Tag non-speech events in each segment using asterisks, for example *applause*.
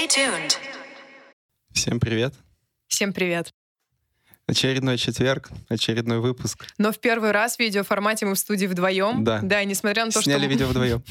Stay tuned. Всем привет. Всем привет. Очередной четверг, очередной выпуск. Но в первый раз в видеоформате мы в студии вдвоем. Да. Да, несмотря на то, Сняли что... видео вдвоем.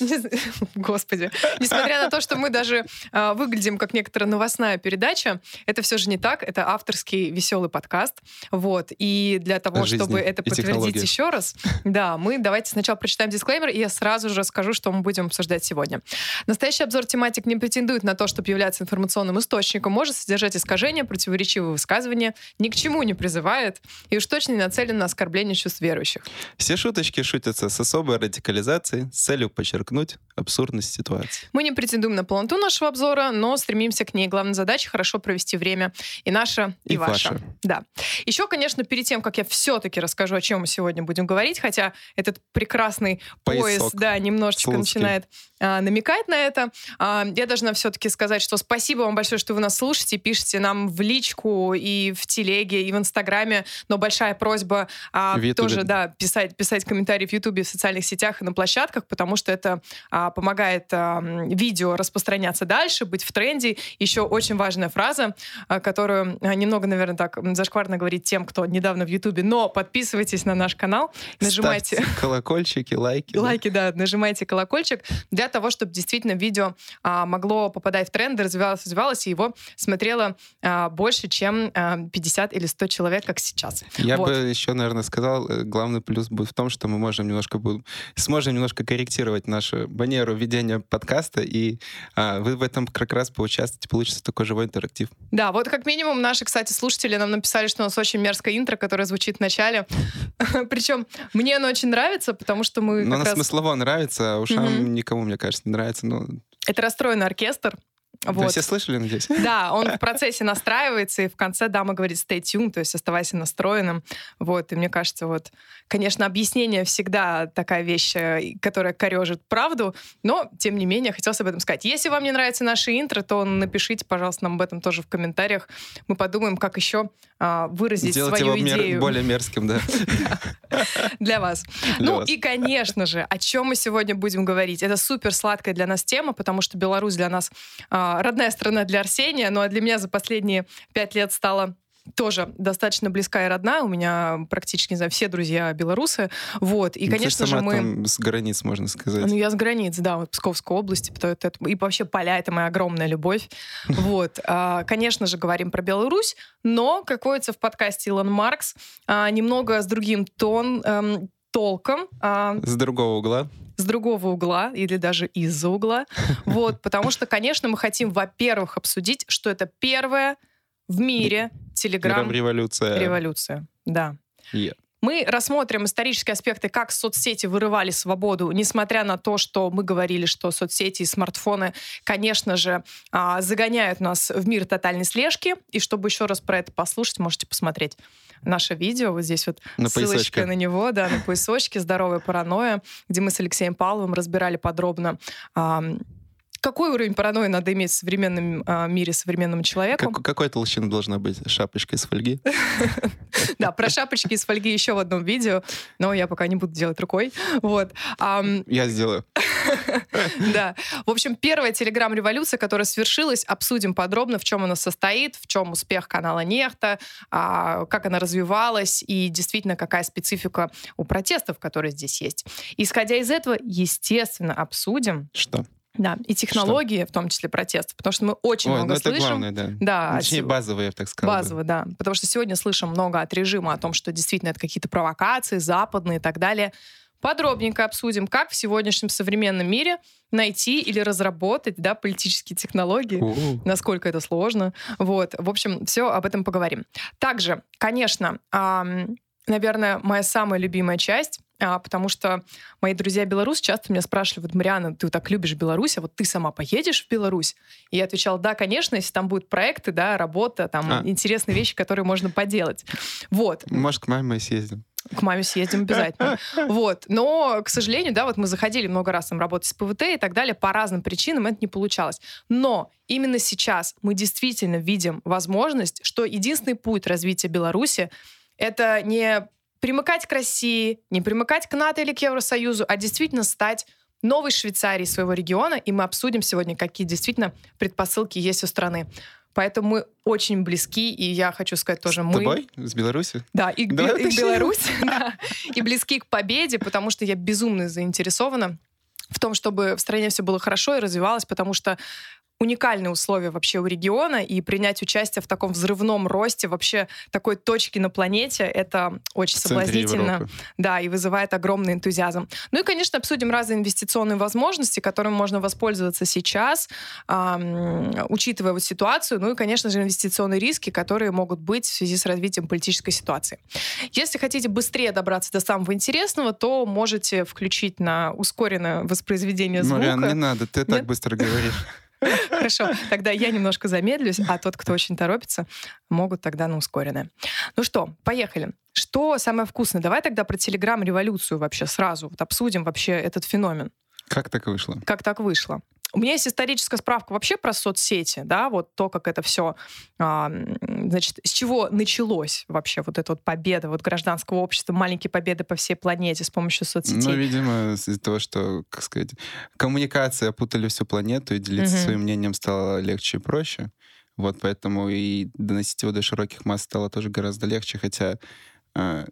*laughs* Господи. Несмотря на то, что мы даже а, выглядим как некоторая новостная передача, это все же не так. Это авторский веселый подкаст. Вот. И для того, чтобы это подтвердить еще раз, да, мы давайте сначала прочитаем дисклеймер, и я сразу же расскажу, что мы будем обсуждать сегодня. Настоящий обзор тематик не претендует на то, чтобы являться информационным источником, может содержать искажения, противоречивые высказывания, ни к чему не призывает и уж точно не нацелен на оскорбление чувств верующих. Все шуточки шутятся с особой радикализацией, с целью подчеркнуть абсурдность ситуации. Мы не претендуем на полноту нашего обзора, но стремимся к ней. Главная задача — хорошо провести время. И наша, и, И ваша. ваша. Да. Еще, конечно, перед тем, как я все-таки расскажу, о чем мы сегодня будем говорить, хотя этот прекрасный пояс, Поясок да, немножечко слуцкий. начинает а, намекать на это, а, я должна все-таки сказать, что спасибо вам большое, что вы нас слушаете, пишете нам в личку и в телеге, и в Инстаграме, но большая просьба а, тоже, да, писать, писать комментарии в Ютубе, в социальных сетях и на площадках, потому что это а, помогает а, видео распространяться дальше, быть в тренде. Еще очень важная фраза, а, которую а, немного, наверное, так зашкварно говорить тем, кто недавно в Ютубе, но подписывайтесь на наш канал, нажимайте Ставьте колокольчики, лайки. лайки, да, нажимайте колокольчик для того, чтобы действительно видео а, могло попадать в тренды, развивалось, развивалось, и его смотрело а, больше, чем а, 50 или 100 человек, как сейчас. Я Вот. бы еще, наверное, сказал, э, главный плюс будет в том, что мы можем немножко будем, сможем немножко корректировать нашу манеру ведения подкаста, и а, вы в этом как раз поучаствуете, получится такой живой интерактив. Да, вот как минимум наши, кстати, слушатели нам написали, что у нас очень мерзкое интро, которое звучит в начале. *laughs* Причем мне оно очень нравится, потому что мы Но раз... смыслово нравится, а ушам никому, мне кажется, не нравится. Но Это расстроенный оркестр. Вот. все слышали, надеюсь? *laughs* Да, он в *laughs* процессе настраивается, и в конце дама говорит stay tuned, то есть оставайся настроенным. Вот, и мне кажется, вот, конечно, объяснение всегда такая вещь, э, которая корежит правду, но, тем не менее, хотелось об этом сказать. Если вам не нравится наше интро, то напишите, пожалуйста, нам об этом тоже в комментариях. Мы подумаем, как еще а, выразить Сделать свою его мер- идею более мерзким, да. *laughs* для вас. Ну и, конечно же, о чем мы сегодня будем говорить. Это супер сладкая для нас тема, потому что Беларусь для нас а, родная страна для Арсения, ну а для меня за последние пять лет стала тоже достаточно близкая и родная. У меня практически, не знаю, все друзья белорусы. Вот. И, Ну, конечно же, мы... там с границ, можно сказать. Ну, я с границ, да, вот Псковской области, это, и вообще поля — это моя огромная любовь. *laughs* Вот. А, Конечно же, говорим про Беларусь, но, как водится в подкасте Илон Маркс, а, немного с другим тон, эм, толком, а, С другого угла. С другого угла или даже из-за угла. *laughs* Вот, потому что, конечно, мы хотим, во-первых, обсудить, что это первая в мире телеграм-революция. Революция. Да. Е. Мы рассмотрим исторические аспекты, как соцсети вырывали свободу, несмотря на то, что мы говорили, что соцсети и смартфоны, конечно же, а, загоняют нас в мир тотальной слежки. И чтобы еще раз про это послушать, можете посмотреть наше видео. Вот здесь вот На ссылочка поясочке. на него, да, на поясочке «Здоровая паранойя», где мы с Алексеем Павловым разбирали подробно какой уровень паранойи надо иметь в современном а, мире современному человеку. Как- какой толщины должна быть шапочка из фольги? *laughs* Да, про шапочки из фольги еще в одном видео, но я пока не буду делать рукой. Вот. Я сделаю. *laughs* Да. В общем, первая телеграм-революция, которая свершилась, обсудим подробно, в чем она состоит, в чем успех канала Нехта, а, как она развивалась и действительно какая специфика у протестов, которые здесь есть. Исходя из этого, естественно, обсудим Что? Да, и технологии, в том числе протестов, потому что мы очень Ой, ну много это слышим. главное, да. Да, Точнее, от- базовые, я бы так сказал. бы. Базово, да. Потому что сегодня слышим много от режима о том, что действительно это какие-то провокации, западные и так далее. Подробненько обсудим, как в сегодняшнем современном мире найти или разработать да, политические технологии. У-у. Насколько это сложно. Вот. В общем, все об этом поговорим. Также, конечно, ам, наверное, моя самая любимая часть, а, потому что мои друзья белорусы часто меня спрашивали, вот, Мариана, ты так любишь Беларусь, а вот ты сама поедешь в Беларусь? И я отвечала, да, конечно, если там будут проекты, да, работа, там А. интересные вещи, которые можно поделать. Вот. Может, к маме съездим. К маме съездим обязательно. *laughs* Вот. Но, к сожалению, да, вот мы заходили много раз там работать с ПВТ и так далее, по разным причинам это не получалось. Но именно сейчас мы действительно видим возможность, что единственный путь развития Беларуси — это не примыкать к России, не примыкать к НАТО или к Евросоюзу, а действительно стать новой Швейцарии, своего региона, и мы обсудим сегодня, какие действительно предпосылки есть у страны. Поэтому мы очень близки, и я хочу сказать тоже С мы... тобой? С Беларуси? Да, и, Давай и к уточним. Беларуси, *laughs* да, и близки к победе, потому что я безумно заинтересована в том, чтобы в стране все было хорошо и развивалось, потому что уникальные условия вообще у региона, и принять участие в таком взрывном росте вообще такой точки на планете, это очень соблазнительно. Европы. Да, и вызывает огромный энтузиазм. Ну и, конечно, обсудим разные инвестиционные возможности, которыми можно воспользоваться сейчас, ам, учитывая вот ситуацию, ну и, конечно же, инвестиционные риски, которые могут быть в связи с развитием политической ситуации. Если хотите быстрее добраться до самого интересного, то можете включить на ускоренное воспроизведение звука. Мариан, не надо, ты так Нет? быстро говоришь. *laughs* Хорошо, тогда я немножко замедлюсь, а тот, кто очень торопится, могут тогда на ускоренное. Ну что, поехали. Что самое вкусное? Давай тогда про Телеграм-революцию вообще сразу вот обсудим вообще этот феномен. Как так вышло? Как так вышло? У меня есть историческая справка вообще про соцсети, да, вот то, как это все, значит, с чего началось вообще вот эта вот победа вот гражданского общества, маленькие победы по всей планете с помощью соцсетей. Ну, видимо, из-за того, что, как сказать, коммуникации опутали всю планету, и делиться Мгм. своим мнением стало легче и проще. Вот поэтому и доносить его до широких масс стало тоже гораздо легче, хотя а,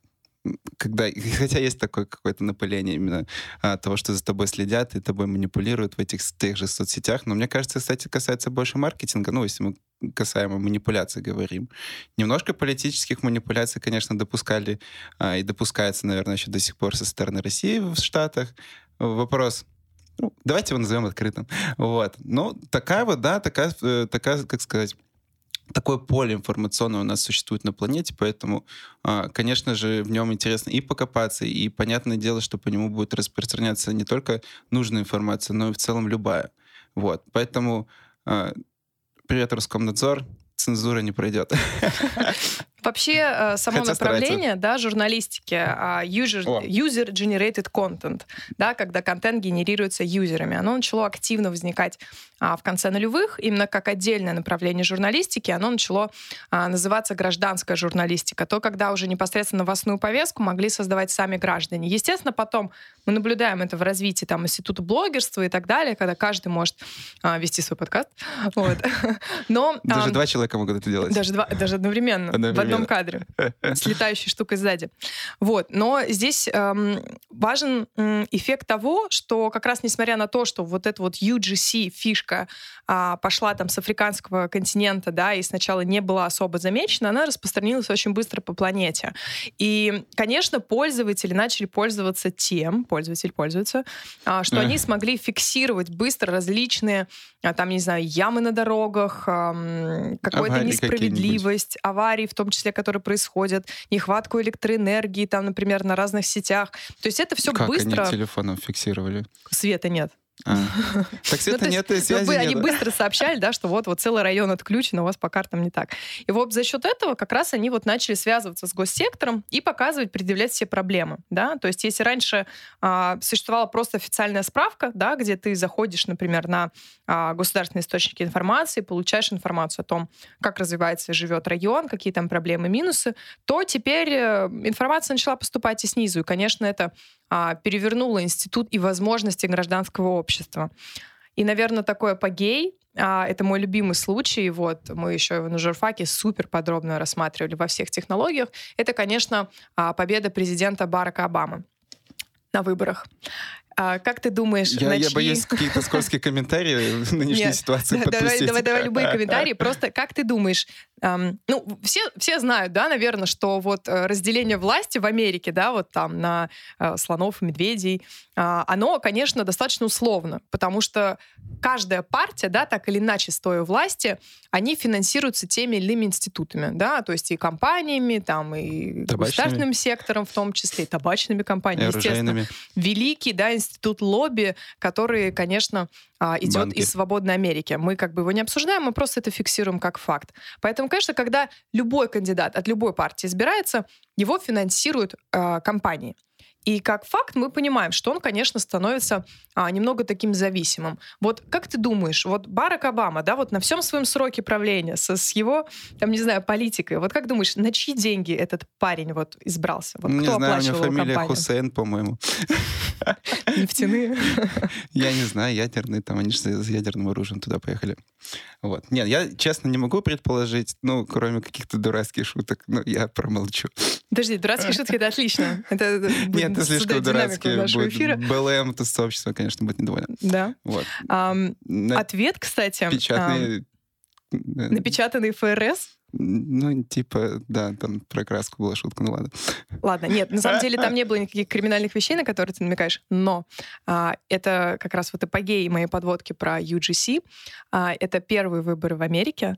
когда, хотя есть такое какое-то напыление именно а, того, что за тобой следят и тобой манипулируют в этих тех же соцсетях. Но мне кажется, кстати, касается больше маркетинга, ну, если мы касаемо манипуляций говорим. Немножко политических манипуляций, конечно, допускали а, и допускается, наверное, еще до сих пор со стороны России в Штатах. Вопрос, ну, давайте его назовем открытым. Вот. Ну, такая вот, да, такая, э, такая, как сказать, такое поле информационное у нас существует на планете, поэтому, а, конечно же, в нем интересно и покопаться, и понятное дело, что по нему будет распространяться не только нужная информация, но и в целом любая. Вот. Поэтому а, привет, Роскомнадзор, цензура не пройдет. *laughs* Вообще, э, само Хотя направление да, журналистики а, user-generated content, да, когда контент генерируется юзерами, оно начало активно возникать а, в конце нулевых, именно как отдельное направление журналистики, оно начало а, называться гражданская журналистика, то, когда уже непосредственно новостную повестку могли создавать сами граждане. Естественно, потом мы наблюдаем это в развитии там, института блогерства и так далее, когда каждый может а, вести свой подкаст. Вот. *laughs* Но, Даже ам, два человека могут это делать. даже, два, даже одновременно, Одновременно. Одном кадре, *laughs* с летающей штукой сзади. Вот. Но здесь эм, важен м, эффект того, что как раз несмотря на то, что вот эта вот UGC фишка а, пошла там с африканского континента, да, и сначала не была особо замечена, она распространилась очень быстро по планете. И, конечно, пользователи начали пользоваться тем, пользователь пользуется, а, что они смогли фиксировать быстро различные, а, там, не знаю, ямы на дорогах, какую-то несправедливость, аварии, в том числе, которые происходят, нехватку электроэнергии, там, например, на разных сетях. То есть это все как быстро. они телефоном фиксировали? Света нет. А. *laughs* Так света есть, нет, и Ну, связи Они нет. быстро сообщали, да, что вот, вот целый район отключен, а у вас по картам не так. И вот за счет этого как раз они вот начали связываться с госсектором и показывать, предъявлять все проблемы, да. То есть если раньше а, существовала просто официальная справка, да, где ты заходишь, например, на а, государственные источники информации, получаешь информацию о том, как развивается и живет район, какие там проблемы, минусы, то теперь э, информация начала поступать и снизу. И, конечно, это а, перевернуло институт и возможности гражданского общества. И, наверное, такой апогей а, это мой любимый случай. Вот мы еще его на журфаке супер подробно рассматривали во всех технологиях. Это, конечно, а, победа президента Барака Обамы на выборах. А, как ты думаешь, Я, на я чьи- боюсь какие-то скользкие комментарии *laughs* в нынешней Нет, ситуации Да, Давай, давай, давай любые комментарии. *laughs* Просто как ты думаешь, эм, ну, все, все знают, да, наверное, что вот э, разделение власти в Америке, да, вот там на э, слонов и медведей, а, оно, конечно, достаточно условно, потому что каждая партия, да, так или иначе, стоя власти, они финансируются теми или иными институтами, да, то есть и компаниями, там, и Табачными. государственным сектором в том числе, и табачными И компаниями, естественно оружейными. великий да, институт лобби, который, конечно, а, идет Банки. из свободной Америки. Мы как бы его не обсуждаем, мы просто это фиксируем как факт. Поэтому, конечно, когда любой кандидат от любой партии избирается, его финансируют а, компании. И как факт мы понимаем, что он, конечно, становится а, немного таким зависимым. Вот как ты думаешь, вот Барак Обама, да, вот на всем своем сроке правления, со, с его, там, не знаю, политикой, вот как думаешь, на чьи деньги этот парень вот избрался? Вот не кто знаю, у него фамилия компанию? Хусейн, по-моему. *laughs* Нефтяные. *laughs* Я не знаю, ядерный, там они же с ядерным оружием туда поехали. Вот. Нет, я честно не могу предположить, ну, кроме каких-то дурацких шуток, но я промолчу. Подожди, дурацкие *laughs* шутки — это отлично. Это Нет, это слишком нашего будет. эфира. БЛМ, то сообщество, конечно, будет недовольно. Да. Вот. Ам, На- Ответ, кстати, ам, Печатные... э, напечатанный ФРС. Ну, типа, да, там про краску была шутка, ну ладно. Ладно, нет, на самом деле там не было никаких криминальных вещей, на которые ты намекаешь, но а, это как раз вот эпогеи моей подводки про UGC. А, это первые выборы в Америке,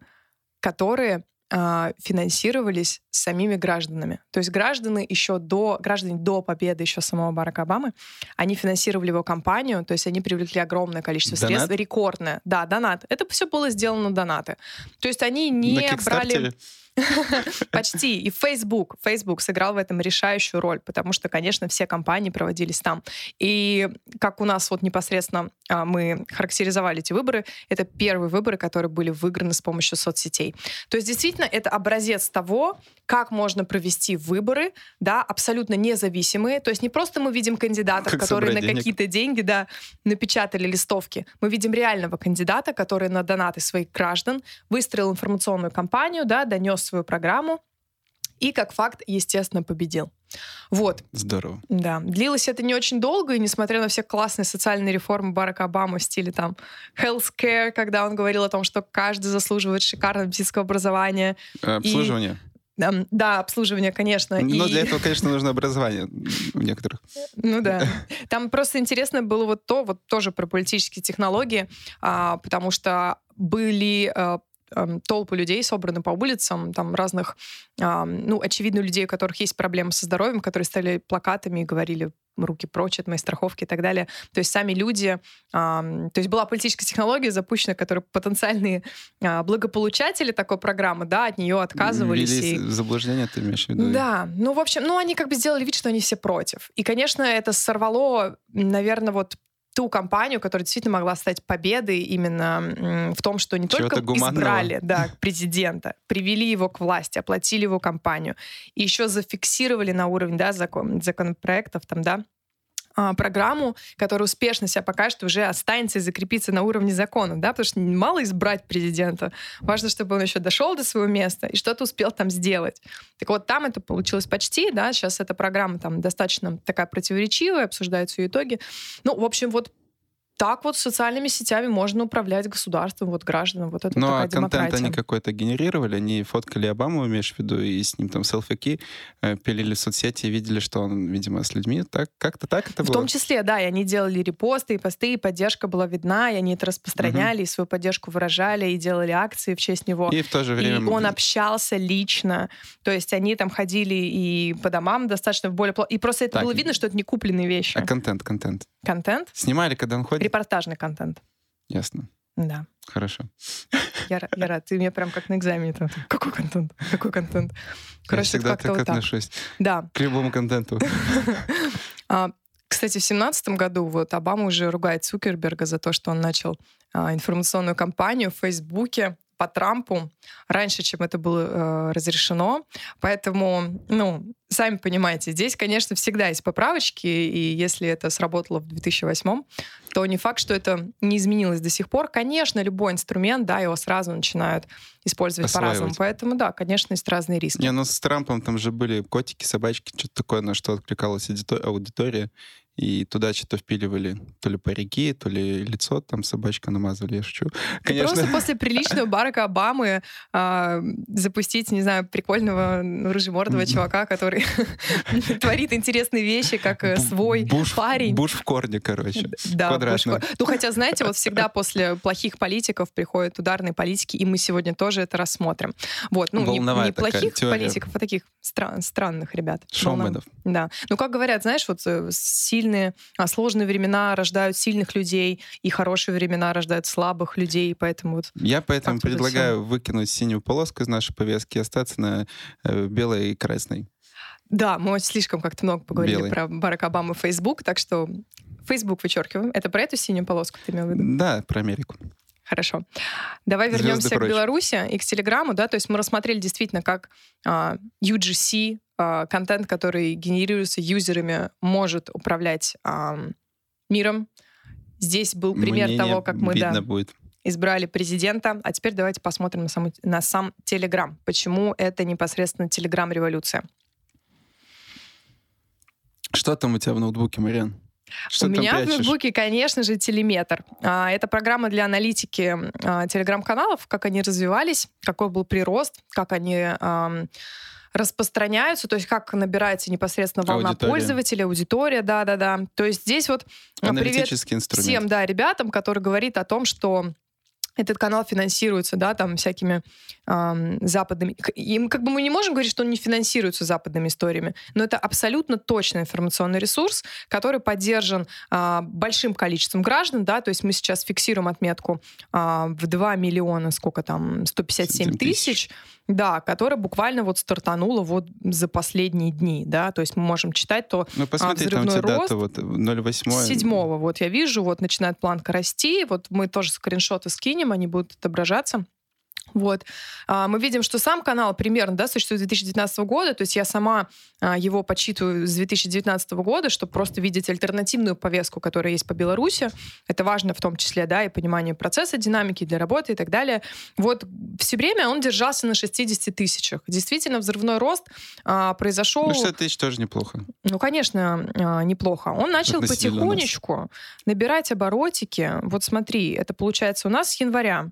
которые а, финансировались самими гражданами. То есть граждане еще до, граждане до победы еще самого Барака Обамы, они финансировали его кампанию, то есть они привлекли огромное количество Донат? средств, рекордное. Да, донат. Это все было сделано донаты. То есть они не брали... *laughs* Почти. И Facebook. Facebook сыграл в этом решающую роль, потому что, конечно, все компании проводились там. И как у нас вот непосредственно а, мы характеризовали эти выборы, это первые выборы, которые были выиграны с помощью соцсетей. То есть действительно это образец того, как можно провести выборы, да, абсолютно независимые. То есть не просто мы видим кандидатов, Как которые на какие-то деньги, да, напечатали листовки. Мы видим реального кандидата, который на донаты своих граждан выстроил информационную кампанию, да, донес свою программу и, как факт, естественно, победил. Вот, Здорово. да. Длилось это не очень долго, и несмотря на все классные социальные реформы Барака Обамы в стиле там healthcare, когда он говорил о том, что каждый заслуживает шикарного медицинского образования. Э, Обслуживание. Эм, да, обслуживание, конечно. Но и- для этого, конечно, нужно образование у некоторых. Ну да. *laughs* Там просто интересно было вот то, вот тоже про политические технологии, а, потому что были а, ам, толпы людей собраны по улицам, там разных, ну, очевидно, людей, у которых есть проблемы со здоровьем, которые стали плакатами и говорили руки прочь от моей страховки и так далее. То есть сами люди... то есть была политическая технология запущена, которая потенциальные а, благополучатели такой программы, да, от нее отказывались. Ввели и- заблуждение, ты имеешь в виду? да, ну, в общем, ну, они как бы сделали вид, что они все против. И, конечно, это сорвало, наверное, вот ту компанию, которая действительно могла стать победой именно в том, что не Чего-то только гуманного. избрали да, *laughs* президента, привели его к власти, оплатили его кампанию, и еще зафиксировали на уровне да, закон, законопроектов, там, да, программу, которая успешно себя покажет, уже останется и закрепится на уровне закона, да, потому что мало избрать президента, важно, чтобы он еще дошел до своего места и что-то успел там сделать. Так вот, там это получилось почти, да, сейчас эта программа там достаточно такая противоречивая, обсуждаются ее итоги. Ну, в общем, вот так вот социальными сетями можно управлять государством, вот гражданам, вот это Ну, такая а контент демократия. они какой-то генерировали, они фоткали Обаму, имеешь в виду, и с ним там селфики э, пилили в соцсети и видели, что он, видимо, с людьми. Так, как-то так это В было? том числе, да, и они делали репосты, и посты, и поддержка была видна, и они это распространяли, и свою поддержку выражали, и делали акции в честь него. И в то же время... И он общался лично. То есть они там ходили и по домам достаточно в более... И просто это Так. было видно, что это не купленные вещи. А контент, контент. Контент, Снимали, когда он ходит? Репортажный контент. Ясно. Да. Хорошо. Я, я рад. Ты мне прям как на экзамене. Там, какой контент? Какой контент? Я Короче, всегда как-то так вот так. отношусь Да. к любому контенту. *laughs* А, Кстати, в семнадцатом году вот Обама уже ругает Цукерберга за то, что он начал а, информационную кампанию в Фейсбуке по Трампу раньше, чем это было э, разрешено. Поэтому, ну, сами понимаете, здесь, конечно, всегда есть поправочки, и если это сработало в 2008, то не факт, что это не изменилось до сих пор. Конечно, любой инструмент, да, его сразу начинают использовать по-разному. Поэтому, да, конечно, есть разные риски. Не, ну с Трампом там же были котики, собачки, что-то такое, на что откликалась аудито- аудитория. И туда что-то впиливали то ли парики, то ли лицо там собачка намазали, я шучу. Конечно, Просто *laughs* после приличного Барака Обамы а, запустить, не знаю, прикольного рыжемордого чувака, который *laughs* творит интересные вещи, как э, свой парень. Буш в корне, короче. Да. Ну, хотя, знаете, вот всегда после плохих политиков приходят ударные политики, и мы сегодня тоже это рассмотрим. Вот, ну, не, плохих политиков, а таких стран- странных ребят. Шоуменов. Да. Ну, как говорят, знаешь, вот э, сильные, а, сложные времена рождают сильных людей, и хорошие времена рождают слабых людей, поэтому вот Я поэтому предлагаю выкинуть синюю полоску из нашей повестки и остаться на э, белой и красной. Да, мы слишком как-то много поговорили Белый. про Барак Обаму и Facebook, так что Facebook вычеркиваем. Это про эту синюю полоску ты имел в виду? Да, про Америку. Хорошо. Давай Звезды вернемся к. Беларуси и к Телеграму, да, то есть мы рассмотрели действительно, как а, UGC, контент, который генерируется юзерами, может управлять миром. Здесь был пример Мнение того, как мы да, будет. избрали президента. А теперь давайте посмотрим на, саму- на сам Телеграм. Почему это непосредственно Телеграм-революция? Что там у тебя в ноутбуке, Мариан? Что У меня в прячешь? ноутбуке, конечно же, телеметр. А, Это программа для аналитики а, телеграм-каналов, как они развивались, какой был прирост, как они распространяются, то есть как набирается непосредственно волна Аудитория. пользователя, аудитория, да-да-да. То есть здесь вот а, привет инструмент. всем, да, ребятам, который говорит о том, что этот канал финансируется, да, там всякими ам, западными. Им как бы мы не можем говорить, что он не финансируется западными историями, но это абсолютно точный информационный ресурс, который поддержан а, большим количеством граждан, да, то есть мы сейчас фиксируем отметку а, в 2 миллиона, сколько там, 157 7 тысяч. тысяч, да, которая буквально вот стартанула вот за последние дни, да, то есть мы можем читать то Ну, посмотри, там у тебя взрывной дата вот 0,8. с седьмого, вот я вижу, вот начинает планка расти, вот мы тоже скриншоты скинем, они будут отображаться. Вот. А, Мы видим, что сам канал примерно да, существует с 2019 года, то есть я сама а, его почитываю с 2019 года, чтобы просто видеть альтернативную повестку, которая есть по Беларуси. Это важно в том числе, да, и понимание процесса, динамики для работы и так далее. Вот все время он держался на 60 тысячах. Действительно, взрывной рост а, произошел... Ну, 60 тысяч тоже неплохо. Ну, конечно, а, неплохо. Он начал потихонечку набирать оборотики. Вот смотри, это получается у нас с января.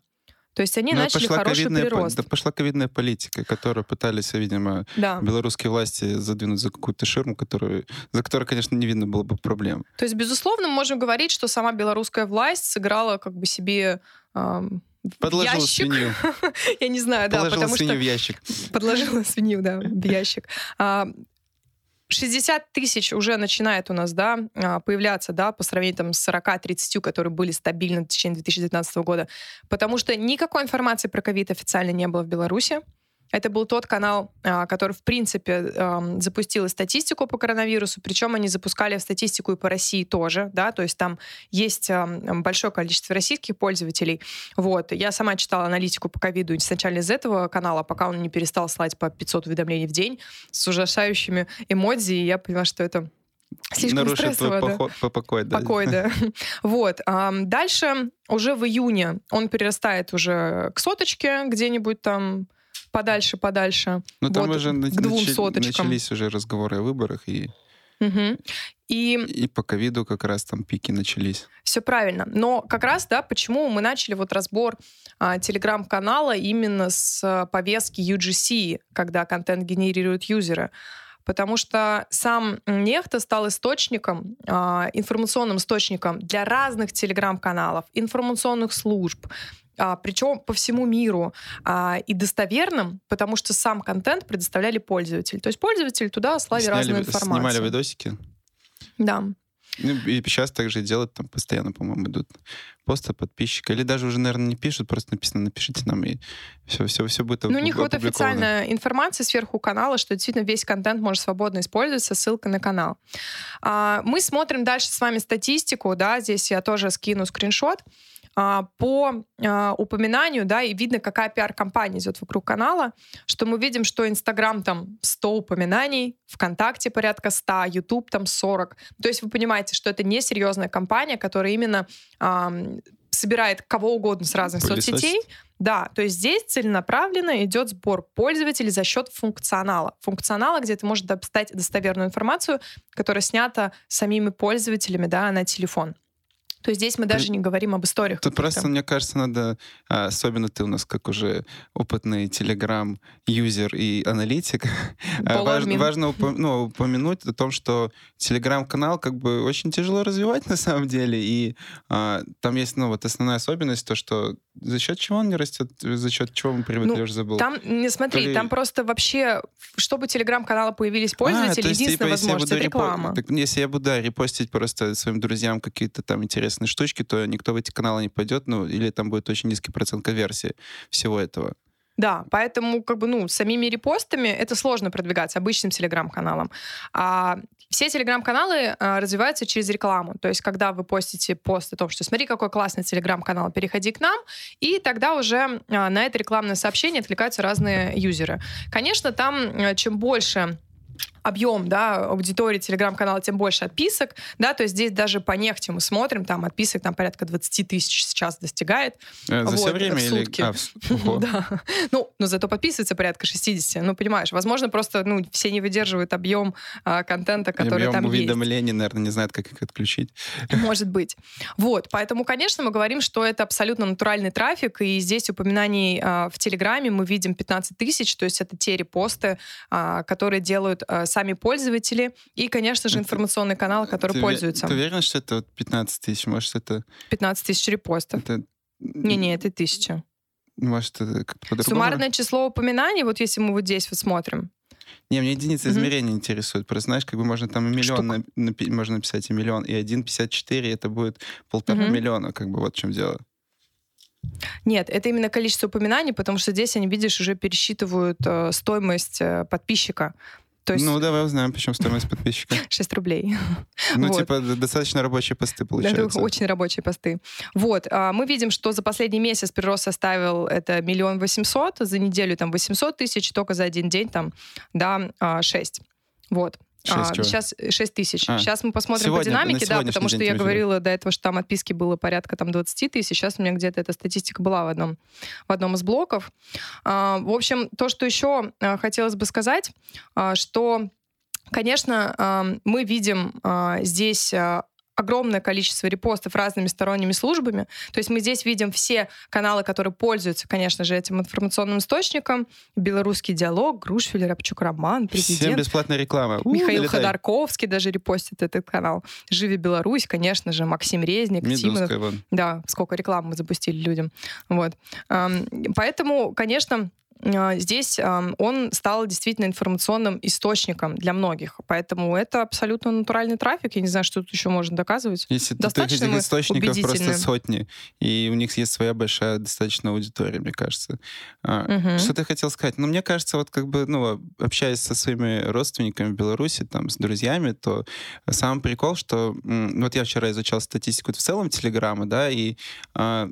То есть они Ну, начали хороший прирост. да, пошла ковидная политика, которую пытались, видимо, Да. белорусские власти задвинуть за какую-то ширму, которую, за которой, конечно, не видно было бы проблем. То есть, безусловно, мы можем говорить, что сама белорусская власть сыграла как бы себе в Подложила ящик. свинью. *laughs* Я не знаю, да, потому свинью что в ящик. *laughs* подложила свинью, да, в ящик. А, 60 тысяч уже начинает у нас, да, а, появляться, да, по сравнению там, с 40-30, которые были стабильны в течение 2019 года, потому что никакой информации про ковид официально не было в Беларуси. Это был тот канал, а, который, в принципе, запустил и статистику по коронавирусу, причем они запускали статистику и по России тоже, да, то есть там есть большое количество российских пользователей. Вот. Я сама читала аналитику по ковиду сначала из этого канала, пока он не перестал слать по 500 уведомлений в день с ужасающими эмодзи, и я поняла, что это слишком Нарушит твой да. поход- по- покой. да. Покой, да. *laughs* *laughs* Вот. Дальше уже в июне он перерастает уже к соточке где-нибудь там подальше, подальше. Ну, там Вот, уже к двум начи- соточкам. начались уже разговоры о выборах, и, Мгм. И и по ковиду как раз там пики начались. все правильно. Но как раз, да, почему мы начали вот разбор а, телеграм-канала именно с а, повестки UGC, когда контент генерируют юзеры. Потому что сам Нехта стал источником, а, информационным источником для разных телеграм-каналов, информационных служб, а, причем по всему миру, а, и достоверным, потому что сам контент предоставляли пользователи. То есть пользователи туда слали Сняли разную информацию. Снимали видосики. Да. Ну, и сейчас также делают, там постоянно, по-моему, идут посты подписчика. Или даже уже, наверное, не пишут, просто написано, напишите нам, и все, все, все будет Ну, у них вот официальная информация сверху канала, что действительно весь контент может свободно использоваться, ссылка на канал. А, мы смотрим дальше с вами статистику, да, здесь я тоже скину скриншот. А, по а, упоминанию, да, и видно, какая пиар-компания идет вокруг канала, что мы видим, что Инстаграм там 100 упоминаний, ВКонтакте порядка 100, Ютуб там 40. То есть вы понимаете, что это не серьезная компания, которая именно собирает кого угодно с разных Пылесосит. соцсетей, да, то есть здесь целенаправленно идет сбор пользователей за счет функционала. Функционала, где ты можешь достать достоверную информацию, которая снята самими пользователями да, на телефон. То есть здесь мы даже не говорим об историях. Тут просто, мне кажется, надо, а, особенно ты у нас как уже опытный телеграм-юзер и аналитик, *laughs* а, Пол важ- админ. важно упо- ну, упомянуть о том, что телеграм-канал как бы очень тяжело развивать *laughs* на самом деле, и а, там есть, ну, вот основная особенность, то, что за счет чего он не растет, за счет чего мы привыкли, Ну, забыл. Там, не смотри, ли- там просто вообще, чтобы телеграм-каналы появились А, пользователи, то есть, единственная типа, возможность это репо- реклама. Так, если я буду да, репостить просто своим друзьям какие-то там интересные штучки, то никто в эти каналы не пойдет, ну, или там будет очень низкий процент конверсии всего этого. Да, поэтому как бы, ну, самими репостами это сложно продвигать обычным телеграм-каналом. А все телеграм-каналы а, развиваются через рекламу. То есть, когда вы постите пост о том, что смотри, какой классный телеграм-канал, переходи к нам, и тогда уже а, на это рекламное сообщение откликаются разные юзеры. Конечно, там а, чем больше объем да, аудитории телеграм-канала, тем больше отписок. Да, то есть здесь даже по нефти мы смотрим, там отписок там порядка 20 тысяч сейчас достигает. Э, за вот, все время в сутки. или... А, *laughs* да. Ну, но зато подписывается порядка 60. Ну, понимаешь, возможно, просто ну, все не выдерживают объем а, контента, который объем там уведомлений, есть. наверное, не знают, как их отключить. Может быть. Вот, поэтому, конечно, мы говорим, что это абсолютно натуральный трафик, и здесь упоминаний а, в Телеграме мы видим 15 тысяч, то есть это те репосты, а, которые делают а, сами пользователи и, конечно же, информационный канал, который ты пользуется. Ты уверена, что это вот 15 тысяч? Может, это... 15 тысяч репостов. Это... Не-не, это тысяча. Может, это как-то по-другому? Суммарное число упоминаний, вот если мы вот здесь вот смотрим, не, мне единица mm-hmm. измерения интересует. Просто знаешь, как бы можно там и миллион на, напи- можно написать и миллион, и 1,54 это будет полтора mm-hmm. миллиона, как бы вот в чем дело. Нет, это именно количество упоминаний, потому что здесь они, видишь, уже пересчитывают э, стоимость э, подписчика. То есть... Ну, давай узнаем, почем стоимость подписчика. *laughs* 6 рублей. *laughs* Ну, вот. типа, достаточно рабочие посты получаются. Это очень рабочие посты. Вот. А, мы видим, что за последний месяц прирост составил это миллион восемьсот, за неделю там 800 тысяч, только за один день там, да, 6. А, вот. 6 а, чего? сейчас 6 тысяч. А. Сейчас мы посмотрим сегодня, по динамике, да, потому что я говорила до этого, что там отписки было порядка там 20 тысяч. Сейчас у меня где-то эта статистика была в одном, в одном из блоков. А, в общем, то, что еще а, хотелось бы сказать, а, что Конечно, а, мы видим а, здесь огромное количество репостов разными сторонними службами. То есть мы здесь видим все каналы, которые пользуются, конечно же, этим информационным источником. Белорусский диалог, Грушвель, Рабчук Роман, президент. Всем бесплатная реклама. У, Михаил налетай. Ходорковский даже репостит этот канал. Живи Беларусь, конечно же, Максим Резник, Медузка, Тимонов. Вон. Да, сколько рекламы мы запустили людям. Вот. Поэтому, конечно, здесь он стал действительно информационным источником для многих. Поэтому это абсолютно натуральный трафик. Я не знаю, что тут еще можно доказывать. Если достаточно таких источников просто сотни, и у них есть своя большая достаточно аудитория, мне кажется. Угу. Что ты хотел сказать? Ну, мне кажется, вот как бы, ну, общаясь со своими родственниками в Беларуси, там, с друзьями, то самый прикол, что вот я вчера изучал статистику в целом Телеграма, да, и а,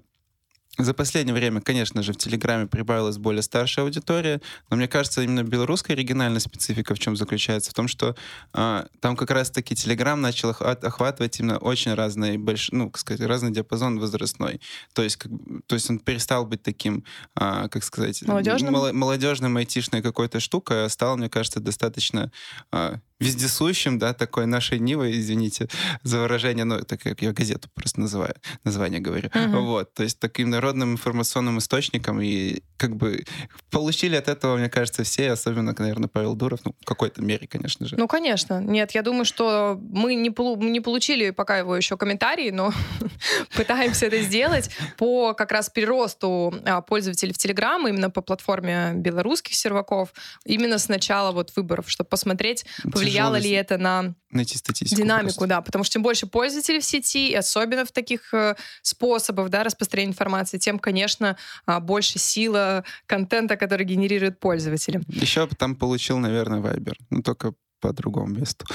за последнее время, конечно же, в Телеграме прибавилась более старшая аудитория, но мне кажется, именно белорусская оригинальная специфика в чем заключается? В том, что э, там как раз-таки Телеграм начал охватывать именно очень разный, больш... ну, как сказать, разный диапазон возрастной. То есть, как... то есть он перестал быть таким, э, как сказать, молодежным, мол... молодежным айтишной какой-то штукой, а стал, мне кажется, достаточно э, вездесущим, да, такой нашей Нивой, извините за выражение, ну, так как я газету просто называю, название говорю. Uh-huh. Вот, то есть таким народным информационным источником, и как бы получили от этого, мне кажется, все, особенно, наверное, Павел Дуров, ну, в какой-то мере, конечно же. Ну, конечно. Нет, я думаю, что мы не, полу- не получили пока его еще комментарии, но *laughs* пытаемся это сделать по как раз приросту а, пользователей в Телеграм, именно по платформе белорусских серваков, именно с начала вот выборов, чтобы посмотреть, повлияло ли это на найти статистику. Динамику, просто. да, потому что чем больше пользователей в сети, особенно в таких э, способах да, распространения информации, тем, конечно, э, больше сила контента, который генерирует пользователи. Еще там получил, наверное, Viber, но только по другому месту.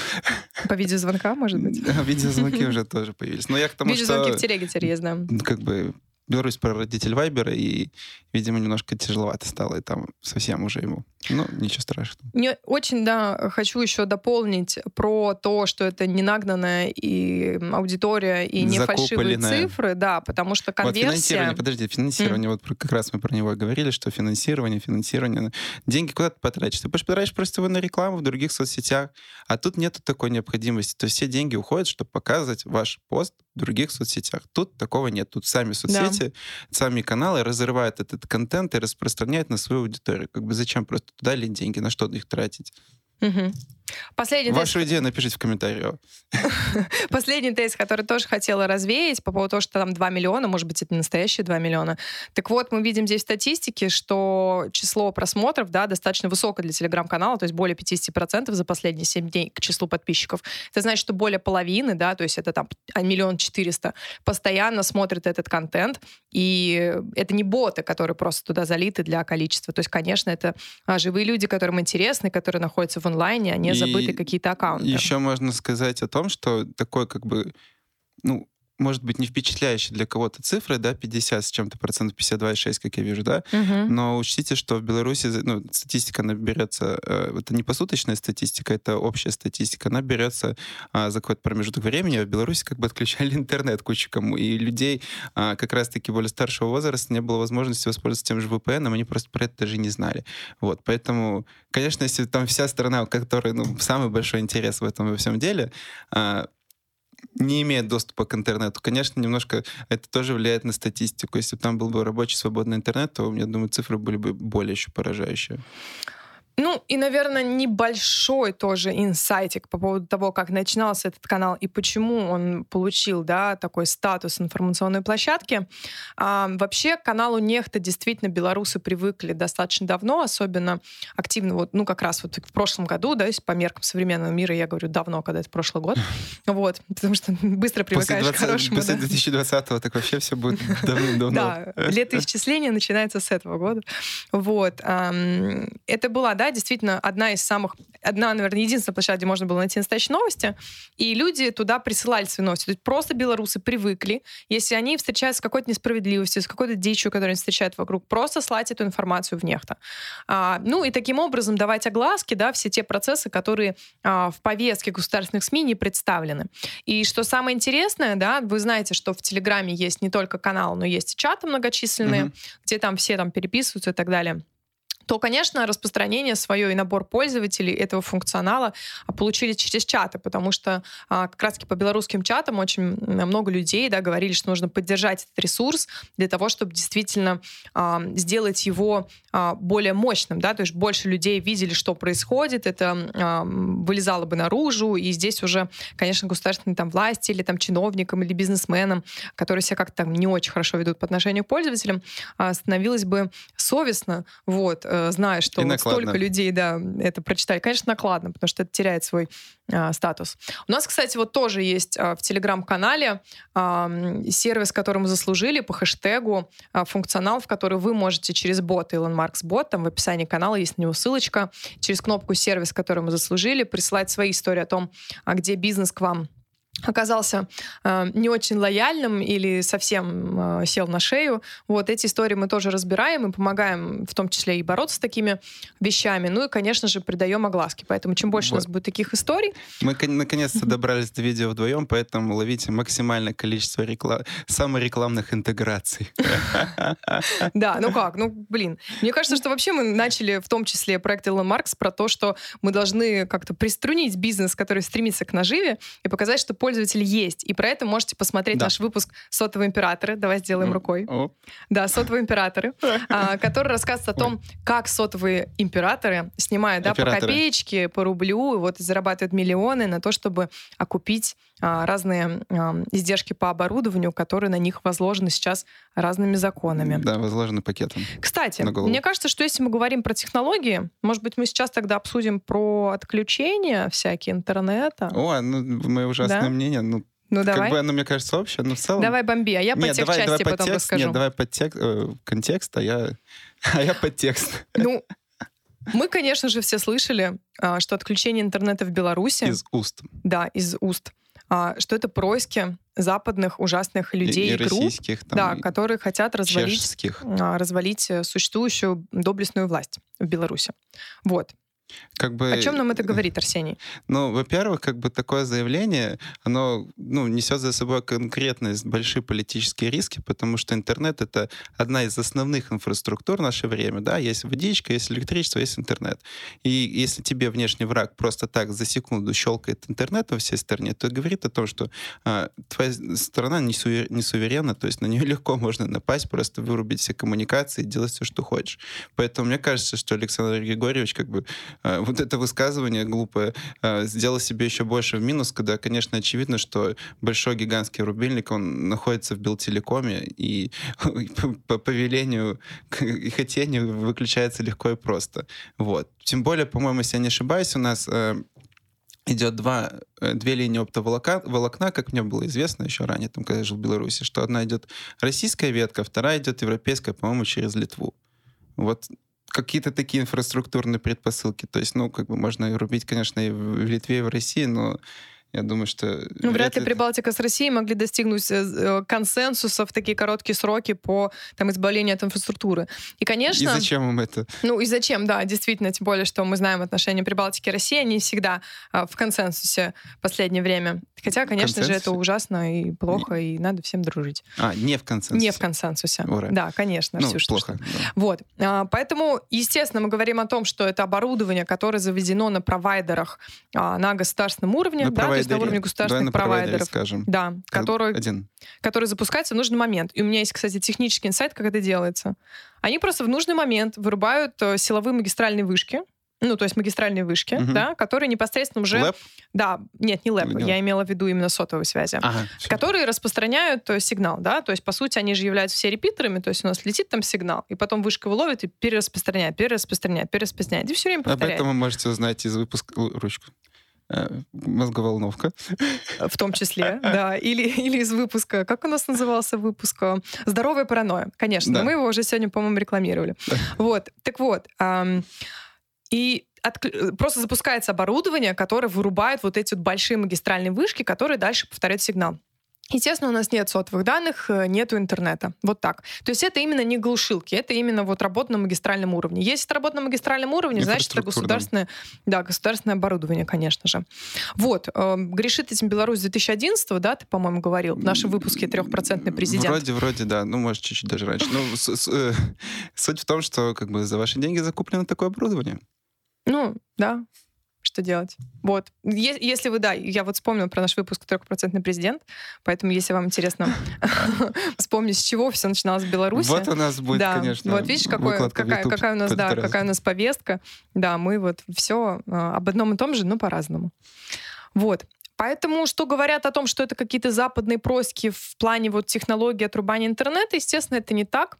По видеозвонкам, может быть? *laughs* Видеозвонки уже тоже появились. Но я к тому, Видеозвонки в телеге теперь есть, да. Как бы Беларусь прародитель Вайбера, и, видимо, немножко тяжеловато стало, и там совсем уже ему. Ну, ничего страшного. Не очень, да, хочу еще дополнить про то, что это не нагнанная и аудитория, и не фальшивые цифры, да, потому что конверсия... Вот финансирование, подожди, финансирование, mm. вот как раз мы про него говорили, что финансирование, финансирование, деньги куда ты потратишь? Ты потратишь просто его на рекламу в других соцсетях, а тут нету такой необходимости. То есть все деньги уходят, чтобы показывать ваш пост в других соцсетях. Тут такого нет. Тут сами соцсети, да. сами каналы разрывают этот контент и распространяют на свою аудиторию. Как бы зачем просто туда лить деньги, на что их тратить? Угу. Последний Вашу тезис, идею напишите в комментариях. *laughs* последний тезис, который тоже хотела развеять по поводу того, что там 2 миллиона, может быть, это не настоящие 2 миллиона. Так вот, мы видим здесь в статистике, что число просмотров да, достаточно высокое для телеграм-канала, то есть более 50% за последние 7 дней к числу подписчиков. Это значит, что более половины, да, то есть это там миллион четыреста, постоянно смотрят этот контент, и это не боты, которые просто туда залиты для количества. То есть, конечно, это а, живые люди, которым интересны, которые находятся в онлайне, а не И забыты какие-то аккаунты. Еще можно сказать о том, что такой как бы, ну, может быть, не впечатляющий для кого-то цифры, да, 50 с чем-то процентов, 52,6, как я вижу, да, Мгм. но учтите, что в Беларуси, ну, статистика, она берется, э, это не посуточная статистика, это общая статистика, она берется а, за какой-то промежуток времени, а в Беларуси как бы отключали *laughs* интернет кучу кому, и людей а, как раз-таки более старшего возраста не было возможности воспользоваться тем же VPN, они просто про это даже не знали. Вот, поэтому, конечно, если там вся страна, у которой, ну, самый большой интерес в этом во всем деле, а, не имеет доступа к интернету. Конечно, немножко это тоже влияет на статистику. Если бы там был бы рабочий свободный интернет, то, я думаю, цифры были бы более еще поражающие. Ну и, наверное, небольшой тоже инсайтик по поводу того, как начинался этот канал и почему он получил да, такой статус информационной площадки. А, вообще к каналу Нехта действительно белорусы привыкли достаточно давно, особенно активно, вот, ну как раз вот в прошлом году, да, по меркам современного мира, я говорю давно, когда это прошлый год, *laughs* вот, потому что быстро привыкаешь После, к хорошему. после да. 2020-го так вообще все будет давным-давно. Да, летоисчисление начинается с этого года. Вот. Это была, да, действительно одна из самых, одна, наверное, единственная площадка, где можно было найти настоящие новости, и люди туда присылали свои новости. То есть просто белорусы привыкли, если они встречаются с какой-то несправедливостью, с какой-то дичью, которую они встречают вокруг, просто слать эту информацию в нехто. А, ну и таким образом давать огласки, да, все те процессы, которые а, в повестке государственных СМИ не представлены. И что самое интересное, да, вы знаете, что в Телеграме есть не только канал, но есть и чаты многочисленные, Мгм. где там все там переписываются и так далее то, конечно, распространение свое и набор пользователей этого функционала а, получили через чаты, потому что а, как раз-таки по белорусским чатам очень много людей да, говорили, что нужно поддержать этот ресурс для того, чтобы действительно а, сделать его более мощным, да, то есть больше людей видели, что происходит, это вылезало бы наружу, и здесь уже, конечно, государственные там власти или там чиновникам или бизнесменам, которые себя как-то не очень хорошо ведут по отношению к пользователям, становилось бы совестно, вот, э, зная, что вот столько людей, да, это прочитали. Конечно, накладно, потому что это теряет свой а, статус. У нас, кстати, вот тоже есть а, в Телеграм-канале а, сервис, который мы заслужили по хэштегу, а, функционал, в который вы можете через бот Elon Marks бот, там в описании канала есть на него ссылочка, через кнопку сервис, который мы заслужили, присылать свои истории о том, а, где бизнес к вам оказался э, не очень лояльным или совсем э, сел на шею. Вот эти истории мы тоже разбираем и помогаем в том числе и бороться с такими вещами. Ну и, конечно же, придаем огласки. Поэтому чем больше у нас Вот. будет таких историй, Мы кон- наконец-то добрались до видео вдвоем, поэтому ловите максимальное количество рекла- саморекламных интеграций. *laughs* Да, ну как, ну блин. Мне кажется, что вообще мы начали в том числе проект Elon Marks про то, что мы должны как-то приструнить бизнес, который стремится к наживе, и показать, что пользователь есть. И про это можете посмотреть Да. наш выпуск «Сотовые императоры». Давай сделаем рукой. о, Да, «Сотовые императоры», *laughs* а, который рассказывает о том, как сотовые императоры снимают да, по копеечке, по рублю, и вот зарабатывают миллионы на то, чтобы окупить разные а, издержки по оборудованию, которые на них возложены сейчас разными законами. Да, возложены пакетом. Кстати, мне кажется, что если мы говорим про технологии, может быть, мы сейчас тогда обсудим про отключения всякие интернета. О, ну, мое ужасное Да? мнение, ну, ну, как давай. бы оно, мне кажется, общее, но в целом... Давай бомби, а я по Нет, давай, давай потом подтекст, расскажу. нет, давай подтекст, э, контекст, а я, *laughs* а я подтекст Ну, мы, конечно же, все слышали, а, что отключение интернета в Беларуси, из уст. да, из уст, что это происки западных ужасных людей и, и, групп, там, да, и которые хотят развалить, чешских. а, развалить э, существующую доблестную власть в Беларуси. Вот. Как бы, О чем нам это говорит, Арсений? Ну, во-первых, как бы такое заявление, оно ну, несет за собой конкретные большие политические риски, потому что интернет — это одна из основных инфраструктур в наше время. Да? Есть водичка, есть электричество, есть интернет. И если тебе внешний враг просто так за секунду щелкает интернет во всей стране, то говорит о том, что а, твоя страна не, сувер- не суверенна, то есть на нее *laughs* легко можно напасть, просто вырубить все коммуникации и делать все, что хочешь. Поэтому мне кажется, что Александр Григорьевич как бы э, вот это высказывание глупое э, сделало себе еще больше в минус, когда, конечно, очевидно, что большой гигантский рубильник, он находится в Белтелекоме, и *laughs* по повелению *laughs* и хотению выключается легко и просто. Вот. Тем более, по-моему, если я не ошибаюсь, у нас э, идет два, э, две линии оптоволокна, волокна, как мне было известно еще ранее, там, когда я жил в Беларуси, что одна идет российская ветка, вторая идет европейская, по-моему, через Литву. Вот какие-то такие инфраструктурные предпосылки. То есть, ну, как бы можно рубить, конечно, и в Литве, и в России, но я думаю, что... Ну, вряд ли Прибалтика с Россией могли достигнуть э, э, консенсуса в такие короткие сроки по там, избавлению от инфраструктуры. И, конечно... И зачем им это? Ну, и зачем, да, действительно, тем более, что мы знаем отношения Прибалтики и России, они всегда а, в консенсусе в последнее время. Хотя, конечно же, это ужасно и плохо, и надо всем дружить. А, не в консенсусе? Не в консенсусе. Ура. Да, конечно, ну, Ксюша. плохо. Да. Вот. А, поэтому, естественно, мы говорим о том, что это оборудование, которое заведено на провайдерах а, на государственном уровне, на да, есть на уровне государственных провайдеров. скажем. Да, который, Один. который запускается в нужный момент. И у меня есть, кстати, технический инсайт, как это делается. Они просто в нужный момент вырубают э, силовые магистральные вышки, ну, то есть магистральные вышки, угу. да, которые непосредственно уже... Лэп? Да, нет, не лэп, я имела в виду именно сотовые связи, ага, которые распространяют э, сигнал, да, то есть, по сути, они же являются все репитерами, то есть у нас летит там сигнал, и потом вышка его ловит и перераспространяет, перераспространяет, перераспространяет, и все время повторяет. Об этом вы можете узнать из выпуска... Ручку. Э, мозговолновка. В том числе, да. Или, или из выпуска, как у нас назывался выпуск? «Здоровая паранойя». Конечно, да. мы его уже сегодня, по-моему, рекламировали. Да. Вот, так вот. Эм, и от, просто запускается оборудование, которое вырубает вот эти вот большие магистральные вышки, которые дальше повторяют сигнал. Естественно, у нас нет сотовых данных, э, нету интернета. Вот так. То есть это именно не глушилки, это именно вот работа на магистральном уровне. Если это работа на магистральном уровне, значит, это государственное, да, государственное оборудование, конечно же. Вот. Э, грешит этим Беларусь 2011 да, ты, по-моему, говорил в нашем выпуске «Трехпроцентный президент». Вроде, вроде, да. Ну, может, чуть-чуть даже раньше. Ну, с, с, э, *laughs* суть в том, что как бы за ваши деньги закуплено такое оборудование. Ну, да что делать. Вот. Если вы, да, я вот вспомнила про наш выпуск «Трехпроцентный президент», поэтому если вам интересно *laughs* вспомнить, с чего все начиналось в Беларуси. Вот у нас будет, да. конечно, Вот видишь, какой, какая, какая, у нас, да, какая у нас повестка. Да, мы вот все а, об одном и том же, но по-разному. Вот. Поэтому, что говорят о том, что это какие-то западные проски в плане вот технологии отрубания интернета, естественно, это не так.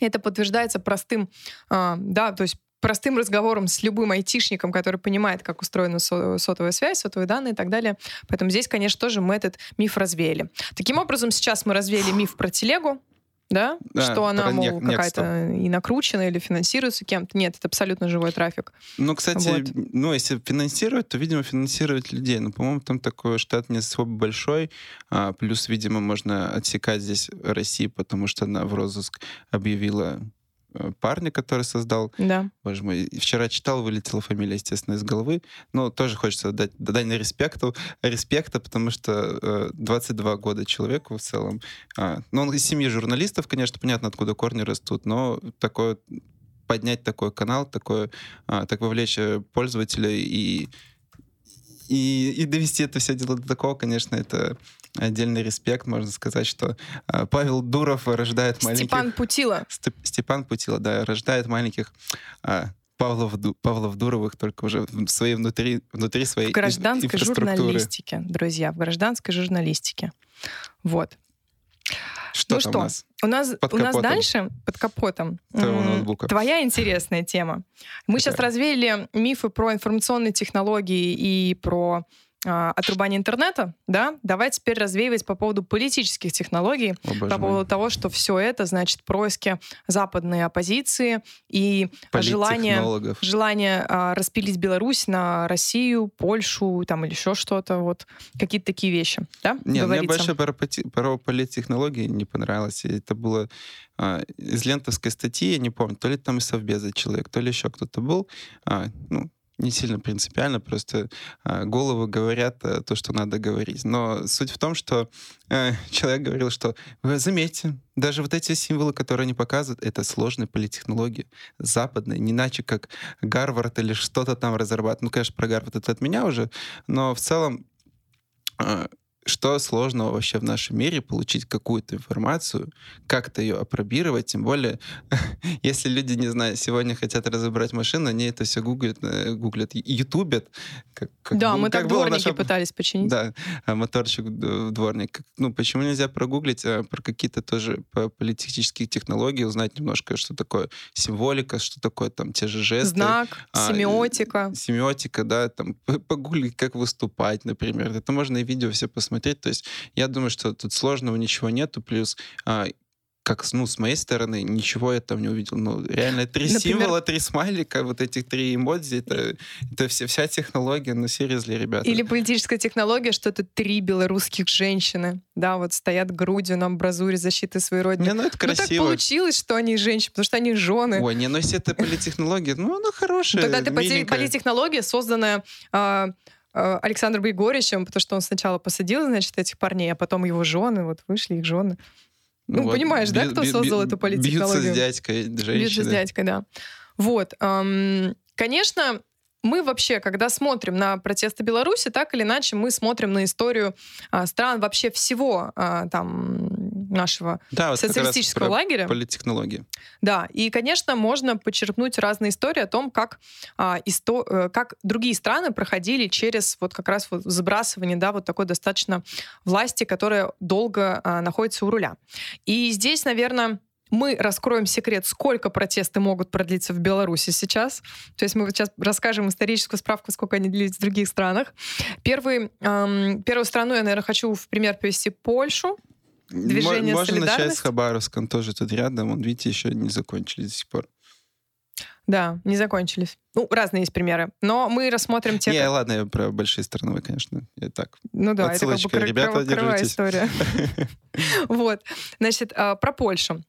Это подтверждается простым, э, да, то есть простым разговором с любым айтишником, который понимает, как устроена сотовая связь, сотовые данные и так далее. Поэтому здесь, конечно, тоже мы этот миф развеяли. Таким образом, сейчас мы развеяли миф про телегу, да? да что она, мол, какая-то и накручена или финансируется кем-то. Нет, это абсолютно живой трафик. Ну, кстати, вот. ну, если финансировать, то, видимо, финансировать людей. Ну, по-моему, там такой штат не особо большой. А, плюс, видимо, можно отсекать здесь Россию, потому что она в розыск объявила парня, который создал. Да. Боже мой, вчера читал, вылетела фамилия, естественно, из головы. Но тоже хочется дать дань респекту, респекта, потому что э, 22 года человеку в целом. Э, ну, он из семьи журналистов, конечно, понятно, откуда корни растут, но такое поднять такой канал, такое, э, так вовлечь э, пользователя и и, и довести это все дело до такого, конечно, это отдельный респект. Можно сказать, что э, Павел Дуров рождает маленьких... Степан Путила. Степ, Степан Путила, да, рождает маленьких э, Павлов, Павлов Дуровых только уже в своей внутри, внутри своей В гражданской журналистике, друзья, в гражданской журналистике. Вот. Что ну что, у нас? У нас, под у нас дальше, под капотом, твоя интересная тема. Мы Какая? сейчас развеяли мифы про информационные технологии и про отрубания интернета, да, давай теперь развеивать по поводу политических технологий, О, по поводу того, что все это значит происки западной оппозиции и желание, желание а, распилить Беларусь на Россию, Польшу, там или еще что-то, вот какие-то такие вещи, да? Нет, мне больше про, про политтехнологии не понравилось. Это было а, из лентовской статьи, я не помню, то ли там из Совбеза человек, то ли еще кто-то был, а, ну, не сильно принципиально, просто э, головы говорят э, то, что надо говорить. Но суть в том, что э, *laughs* человек говорил, что вы заметьте, даже вот эти символы, которые они показывают, это сложные политтехнологии, западные, не иначе как Гарвард или что-то там разрабатывает. Ну, конечно, про Гарвард это от меня уже, но в целом э, что сложного вообще в нашем мире получить какую-то информацию, как-то ее опробировать, тем более, *laughs* если люди, не знаю, сегодня хотят разобрать машину, они это все гуглят, э, гуглят, ютубят. Как, как да, был, мы как так дворники наша... пытались починить. Да, а моторчик дворник. Ну, почему нельзя прогуглить а про какие-то тоже политические технологии, узнать немножко, что такое символика, что такое там те же жесты. Знак, а, семиотика. Семиотика, да, там погуглить, как выступать, например. Это можно и видео все посмотреть смотреть. То есть я думаю, что тут сложного ничего нету. Плюс а, как, ну, с моей стороны, ничего я там не увидел. Ну, реально, три Например... символа, три смайлика, вот этих три эмодзи, это, это все, вся технология, ну, серьезно, ребята. Или политическая технология, что это три белорусских женщины, да, вот стоят грудью на амбразуре защиты своей родины. Не, ну, это красиво. Ну, так получилось, что они женщины, потому что они жены. Ой, не, ну, если это политтехнология, ну, она хорошая, Когда ты политтехнология, созданная Э, Александром Григорьевичем, потому что он сначала посадил, значит, этих парней, а потом его жены, вот вышли их жены. Ну, вот, понимаешь, да, кто создал эту политтехнологию? Бьются с дядькой, женщины. Бьются с дядькой, да. Вот. Эм, конечно, мы вообще, когда смотрим на протесты Беларуси, так или иначе, мы смотрим на историю а, стран вообще всего а, там нашего да, вот социалистического лагеря. Политтехнологии. Да, и, конечно, можно почерпнуть разные истории о том, как, а, исто, э, как другие страны проходили через вот как раз вот забрасывание, да, вот такой достаточно власти, которая долго а, находится у руля. И здесь, наверное, мы раскроем секрет, сколько протесты могут продлиться в Беларуси сейчас. То есть мы сейчас расскажем историческую справку, сколько они длились в других странах. Первый, эм, первую страну я, наверное, хочу в пример привести Польшу. Движение Можно начать с Хабаровска, он тоже тут рядом. Он, видите, еще не закончились до сих пор. Да, не закончились. Ну, разные есть примеры. Но мы рассмотрим те... Не, как... ладно, я про большие страны, конечно. Я так. Ну да, это как бы ребята, держитесь. история. *laughs* *laughs* Вот. Значит, а, про Польшу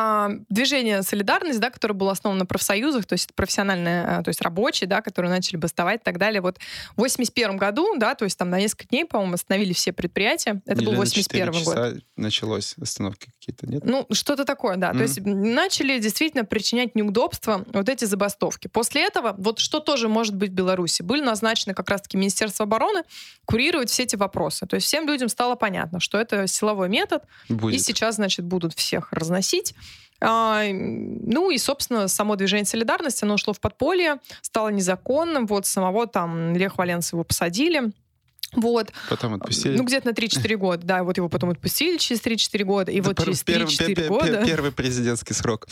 а, движение «Солидарность», да, которое было основано на профсоюзах, то есть профессиональные, а, то есть рабочие, да, которые начали бастовать и так далее. Вот в 81 году, да, то есть там на несколько дней, по-моему, остановили все предприятия. Это Или был 81 год. Началось остановки какие-то, нет? Ну, что-то такое, да. Mm-hmm. То есть начали действительно причинять неудобства вот эти забастовки. После этого, вот что тоже может быть в Беларуси, были назначены как раз-таки Министерство обороны курировать все эти вопросы. То есть всем людям стало понятно, что это силовой метод, Будет. и сейчас, значит, будут всех разносить. А, ну и, собственно, само движение солидарности, оно ушло в подполье, стало незаконным. Вот самого там Лех Валенца его посадили. Вот. Потом отпустили? Ну, где-то на 3-4 года. Да, вот его потом отпустили через 3-4 года. И вот через 3-4 года... Первый президентский срок.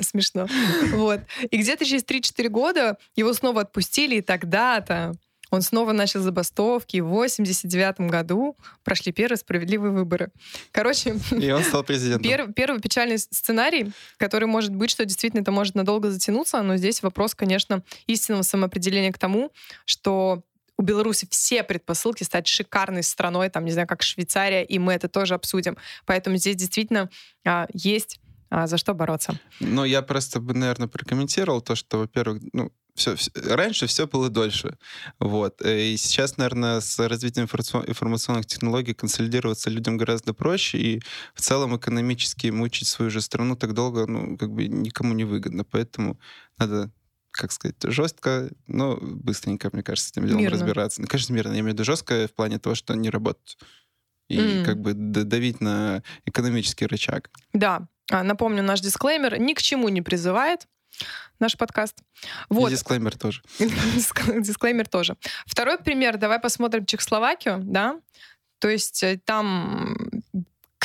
Смешно. Вот. И где-то через 3-4 года его снова отпустили, и тогда-то он снова начал забастовки, в 89 году прошли первые справедливые выборы. Короче... И он стал президентом. *laughs* Пер, первый печальный сценарий, который может быть, что действительно это может надолго затянуться, но здесь вопрос, конечно, истинного самоопределения к тому, что у Беларуси все предпосылки стать шикарной страной, там, не знаю, как Швейцария, и мы это тоже обсудим. Поэтому здесь действительно а, есть а, за что бороться. Ну, я просто бы, наверное, прокомментировал то, что, во-первых, ну, все, все, раньше все было дольше. Вот. И сейчас, наверное, с развитием информационных технологий консолидироваться людям гораздо проще, и в целом экономически мучить свою же страну так долго, ну, как бы никому не выгодно. Поэтому надо как сказать, жестко, но быстренько, мне кажется, с этим делом мирно. разбираться. Ну, конечно, мирно. Я имею в виду жестко в плане того, что они работают. И mm. как бы давить на экономический рычаг. Да. А, напомню, наш дисклеймер ни к чему не призывает наш подкаст. Вот. И дисклеймер тоже. *laughs* дисклеймер тоже. Второй пример. Давай посмотрим Чехословакию, да? То есть э, там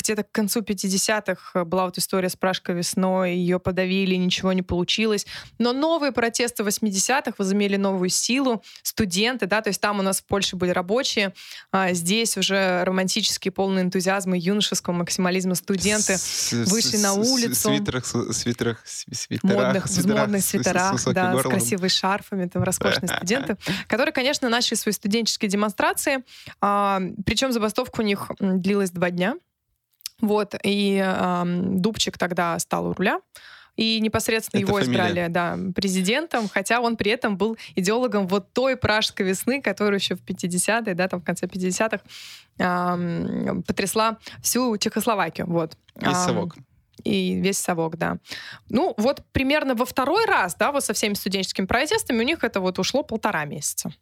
где-то к концу 50-х была вот история с Пражской весной, ее подавили, ничего не получилось. Но новые протесты 80-х возымели новую силу. Студенты, да, то есть там у нас в Польше были рабочие, а здесь уже романтические, полные энтузиазма юношеского максимализма студенты вышли на улицу. В свитерах, свитерах, свитерах, модных, свитерах, в модных свитерах, с, с, да, с красивыми шарфами, там роскошные студенты, *laughs* которые, конечно, начали свои студенческие демонстрации. А, причем забастовка у них длилась два дня. Вот, и э, Дубчик тогда стал у руля. И непосредственно Это его фамилия. избрали да, президентом, хотя он при этом был идеологом вот той пражской весны, которая еще в 50-е, да, там в конце 50-х э, потрясла всю Чехословакию. Вот. Весь совок. И весь совок, да. Ну, вот примерно во второй раз, да, вот со всеми студенческими протестами у них это вот ушло полтора месяца.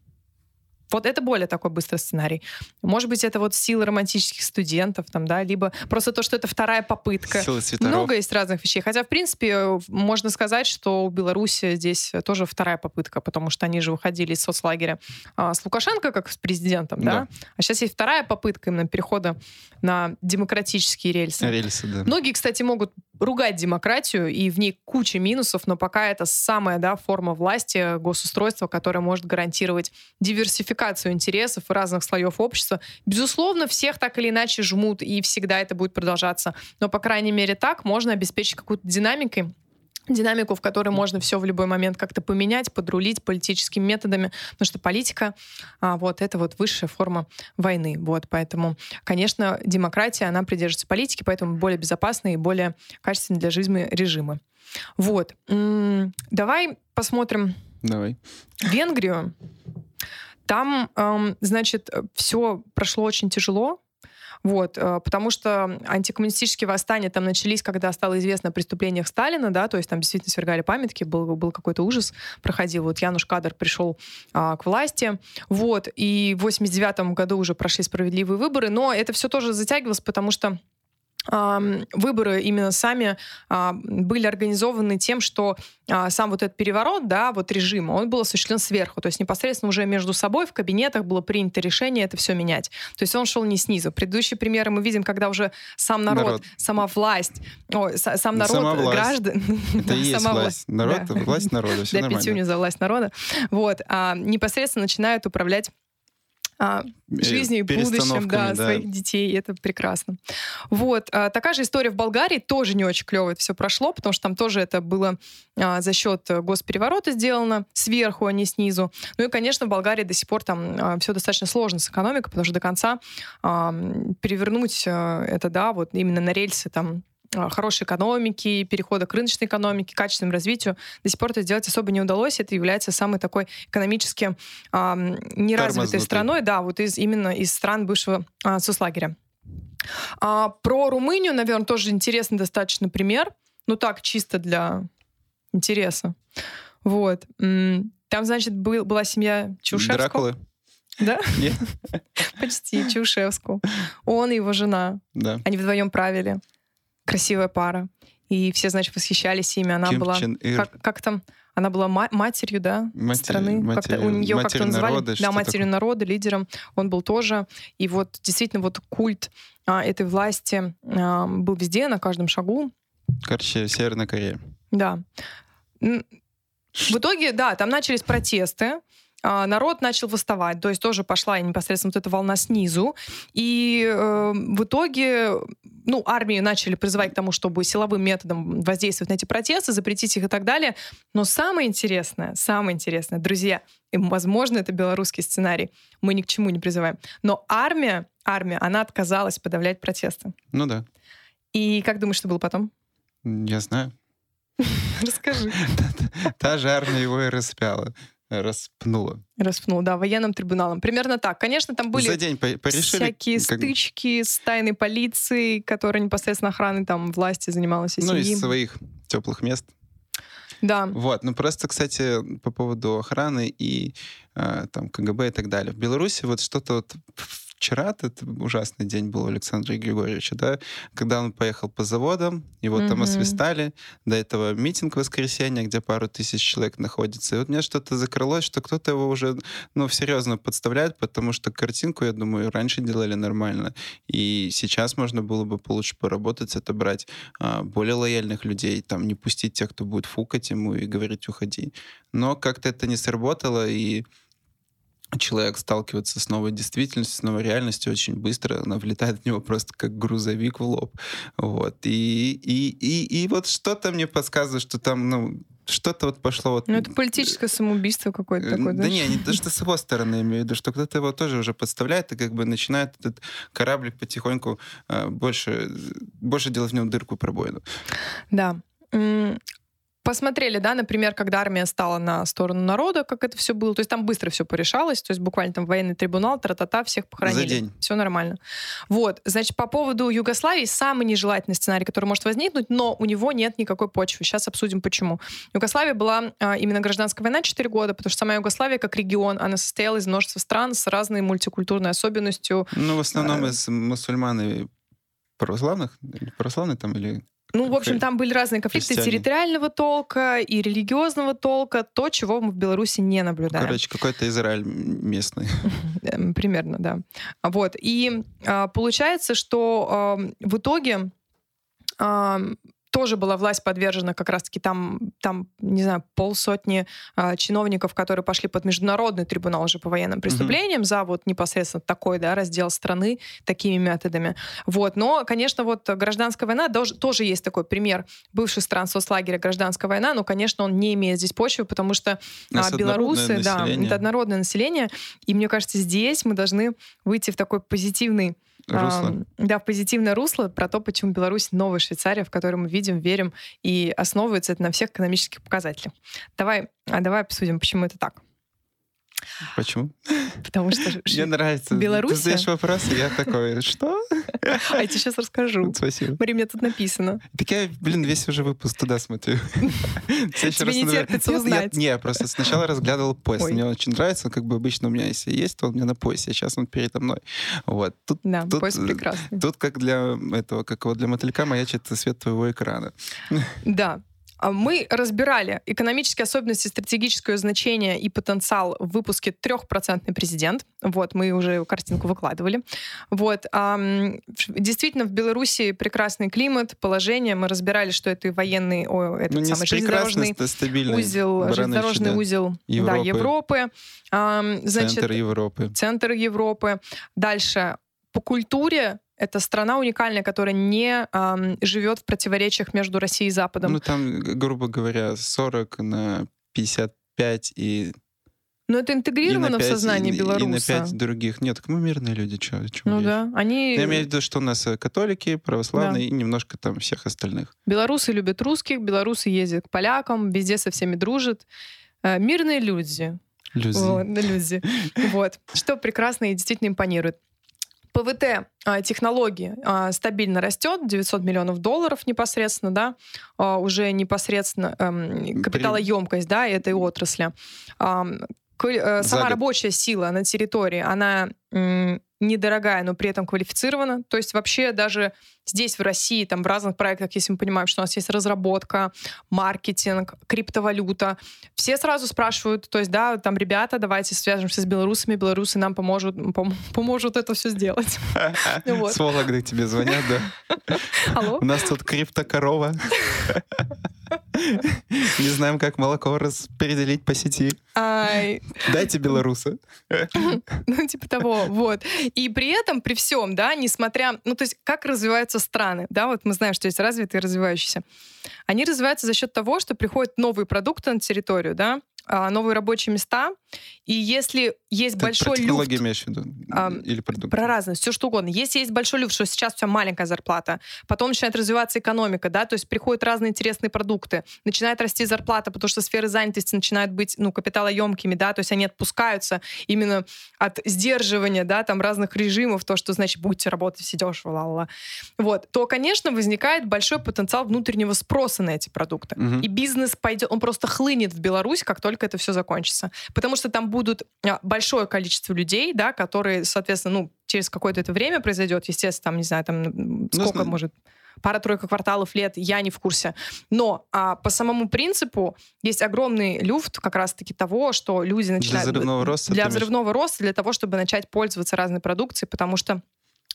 Вот это более такой быстрый сценарий. Может быть, это вот сила романтических студентов, там, да, либо просто то, что это вторая попытка. Свитеров. Много есть разных вещей. Хотя, в принципе, можно сказать, что у Беларуси здесь тоже вторая попытка, потому что они же выходили из соцлагеря а, с Лукашенко как с президентом, да? Да. А сейчас есть вторая попытка именно перехода на демократические рельсы. Рельсы, да. Многие, кстати, могут ругать демократию, и в ней куча минусов, но пока это самая да, форма власти, госустройства, которая может гарантировать диверсификацию интересов разных слоев общества. Безусловно, всех так или иначе жмут, и всегда это будет продолжаться. Но, по крайней мере, так можно обеспечить какую-то динамикой, динамику, в которой можно все в любой момент как-то поменять, подрулить политическими методами, потому что политика, а, вот, это вот высшая форма войны, вот, поэтому, конечно, демократия, она придерживается политики, поэтому более безопасные и более качественные для жизни режимы. Вот. Давай посмотрим Давай. Венгрию. Там, значит, все прошло очень тяжело. Вот, э, потому что антикоммунистические восстания там начались, когда стало известно о преступлениях Сталина, да, то есть там действительно свергали памятки, был, был какой-то ужас проходил. Вот Януш Кадр пришел а, к власти, вот, и в 89 году уже прошли справедливые выборы, но это все тоже затягивалось, потому что выборы именно сами а, были организованы тем, что а, сам вот этот переворот, да, вот режима, он был осуществлен сверху, то есть непосредственно уже между собой в кабинетах было принято решение это все менять. То есть он шел не снизу. Предыдущие примеры мы видим, когда уже сам народ, Народ. сама власть, са- сам народ, Сама власть. граждан, Это да, и есть *laughs* власть. Народ, Да. власть народа, все нормально. пятюню за власть народа, вот, а, непосредственно начинают управлять а, Э, жизнью и будущим перестановками, да, своих детей. и Это прекрасно. Вот. а, такая же история в Болгарии. Тоже не очень клево это все прошло, потому что там тоже это было а, за счет э, госпереворота сделано сверху, а не снизу. Ну и, конечно, в Болгарии до сих пор там все достаточно сложно с экономикой, потому что до конца а, перевернуть а, это, да, вот именно на рельсы там а, хорошей экономики, перехода к рыночной экономике, качественному развитию. До сих пор это сделать особо не удалось. Это является самой такой экономически а, неразвитой Тормознутой. страной, да, вот из, именно из стран бывшего а, соцлагеря. А, про Румынию, наверное, тоже интересный достаточно пример. Ну так, чисто для интереса. Вот. Там, значит, был, была семья Чаушевского. Дракулы? Да? Нет? *laughs* Почти, Чаушевского. Он и его жена. Да. Они вдвоем правили. Красивая пара. И все, значит, восхищались ими. Она Ким была... Чен Ир. Как, как там? Она была ма- матерью, да, Матери- страны. Как-то у матерью- нее как-то называли. народа, да, матерью такое. народа, лидером. Он был тоже. И вот действительно вот культ а, этой власти а, был везде, на каждом шагу. Короче, Северная Корея. Да. В итоге, да, там начались протесты. А, Народ начал восставать, то есть тоже пошла непосредственно вот эта волна снизу. И э, в итоге, ну, армии начали призывать к тому, чтобы силовым методом воздействовать на эти протесты, запретить их и так далее. Но самое интересное, самое интересное, друзья, и, возможно, это белорусский сценарий, мы ни к чему не призываем, но армия, армия, она отказалась подавлять протесты. Ну да, И как думаешь, что было потом? я знаю. *laughs* Расскажи. *laughs* Та же армия его и распяла, распнула. Распнул, да, военным трибуналом. Примерно так. Конечно, там были За день по- порешили. всякие как- стычки с тайной полицией, которая непосредственно охраной там власти занималась и Ну, семьи. из своих теплых мест. Да. Вот, ну просто, кстати, по поводу охраны и э, там КГБ и так далее. В Беларуси вот что-то вот вчера это ужасный день был у Александра Григорьевича, да, когда он поехал по заводам, его там Мгм. освистали, до этого митинг в воскресенье, где пару тысяч человек находится. И вот мне что-то закрылось, что кто-то его уже, ну, серьезно подставляет, потому что картинку, я думаю, раньше делали нормально. И сейчас можно было бы получше поработать, отобрать а, более лояльных людей, там, не пустить тех, кто будет фукать ему и говорить «уходи». Но как-то это не сработало, и человек сталкивается с новой действительностью, с новой реальностью очень быстро, она влетает в него просто как грузовик в лоб. Вот. И, и, и, и вот что-то мне подсказывает, что там, ну, что-то вот пошло вот... Ну, это политическое самоубийство какое-то Э, такое, да да? не, не то, что с его стороны, имею в виду, что кто-то его тоже уже подставляет и как бы начинает этот кораблик потихоньку э, больше, больше делать в нем дырку пробоину. Да. Посмотрели, да, например, когда армия стала на сторону народа, как это все было. То есть там быстро все порешалось, то есть буквально там военный трибунал, тра-та-та, всех похоронили. За день. Все нормально. Вот, значит, по поводу Югославии самый нежелательный сценарий, который может возникнуть, но у него нет никакой почвы. Сейчас обсудим, почему. Югославия была а, именно гражданская война 4 года, потому что сама Югославия как регион, она состояла из множества стран с разной мультикультурной особенностью. Ну, в основном А. из мусульман и православных, православные там, или... Ну, в общем, там были разные конфликты христиане. территориального толка и религиозного толка, то, чего мы в Беларуси не наблюдаем. Короче, какой-то Израиль местный. *laughs* Эм, Примерно, да. Вот. И а, получается, что в итоге тоже была власть подвержена как раз-таки там, там, не знаю, полсотни а, чиновников, которые пошли под международный трибунал уже по военным преступлениям за вот непосредственно такой, да, раздел страны такими методами. Вот. Но, конечно, вот гражданская война тоже, тоже есть такой пример бывших стран соцлагеря гражданская война, но, конечно, он не имеет здесь почвы, потому что а, белорусы, да, население. это однородное население, и мне кажется, здесь мы должны выйти в такой позитивный, Русло. ам, да, в позитивное русло про то, почему Беларусь новая Швейцария, в которой мы видим, верим и основывается это на всех экономических показателях. Давай, а давай обсудим, почему это так. Почему? Потому что Мне нравится. Белоруссия? Ты задаешь вопросы, я такой, что? А я тебе сейчас расскажу. Спасибо. Смотри, мне тут написано. Так я, блин, весь уже выпуск туда смотрю. *laughs* Тебе не терпится узнать. Не, я просто сначала разглядывал. Ой. Мне очень нравится, как бы обычно у меня, если есть, то он у меня на поясе, а сейчас он передо мной. Вот. Тут, Да, Тут, э, прекрасный. тут как для этого, как вот для мотылька маячит свет твоего экрана. Да. А Мы разбирали экономические особенности, стратегическое значение и потенциал в выпуске «Трехпроцентный президент». Вот, мы уже картинку выкладывали. Вот. действительно, в Беларуси прекрасный климат, положение. Мы разбирали, что это и военный, о, этот Ну, самый железнодорожный узел, железнодорожный да. узел да, Европы. Европы. Ам, значит, Центр Европы. центр Европы. Дальше, по культуре это страна уникальная, которая не ам, живет в противоречиях между Россией и Западом. Ну, там, грубо говоря, 40 на 55 и, Но это и интегрировано в 5, сознание и, и на белоруса. 5 других. Нет, так мы мирные люди, что Ну да, они... Я имею в виду, что у нас э, католики, православные и немножко там всех остальных. Белорусы любят русских, белорусы ездят к полякам, везде со всеми дружат. Э, Мирные люди. Люди. Вот, да, люди. *laughs* Вот. Что прекрасно и действительно импонирует. ПВТ а, технологии а, стабильно растет, 900 миллионов долларов непосредственно, да, а, уже непосредственно эм, капиталоемкость, да, этой отрасли. Э, Сама рабочая сила на территории, она недорогая, но при этом квалифицирована. То есть вообще даже здесь, в России, там в разных проектах, если мы понимаем, что у нас есть разработка, маркетинг, криптовалюта, все сразу спрашивают, то есть, да, там, ребята, давайте свяжемся с белорусами, белорусы нам поможут, пом- поможут это все сделать. *laughs* Вот. С Вологды тебе звонят, да? *laughs* Алло? У нас тут криптокорова. *laughs* Не знаем, как молоко распределить по сети. Ай, Дайте белоруса. ну, типа того, *laughs* вот. И при этом, при всем, да, несмотря... Ну, то есть, как развиваются страны, да, вот мы знаем, что есть развитые и развивающиеся. Они развиваются за счет того, что приходят новые продукты на территорию, да, новые рабочие места, и если есть Ты про большой люфт... технологии имеешь в виду? Ам, Или продукт? Про разность, все что угодно. Если есть большой люфт, что сейчас у тебя маленькая зарплата, потом начинает развиваться экономика, да, то есть приходят разные интересные продукты, начинает расти зарплата, потому что сферы занятости начинают быть, ну, капиталоемкими, да, то есть они отпускаются именно от сдерживания, да, там разных режимов, то, что, значит, будете работать все дешево, ла-ла-ла. Вот, то, конечно, возникает большой потенциал внутреннего спроса на эти продукты. Мгм. И бизнес пойдет, он просто хлынет в Беларусь, как только это все закончится. Потому что там будут а, большое количество людей, да, которые, соответственно, ну, через какое-то это время произойдет, естественно, там, не знаю, там, м, сколько знаю. может пара-тройка кварталов лет, я не в курсе. Но а, по самому принципу есть огромный люфт как раз-таки того, что люди начинают... взрывного роста, Для взрывного роста, для того, чтобы начать пользоваться разной продукцией, потому что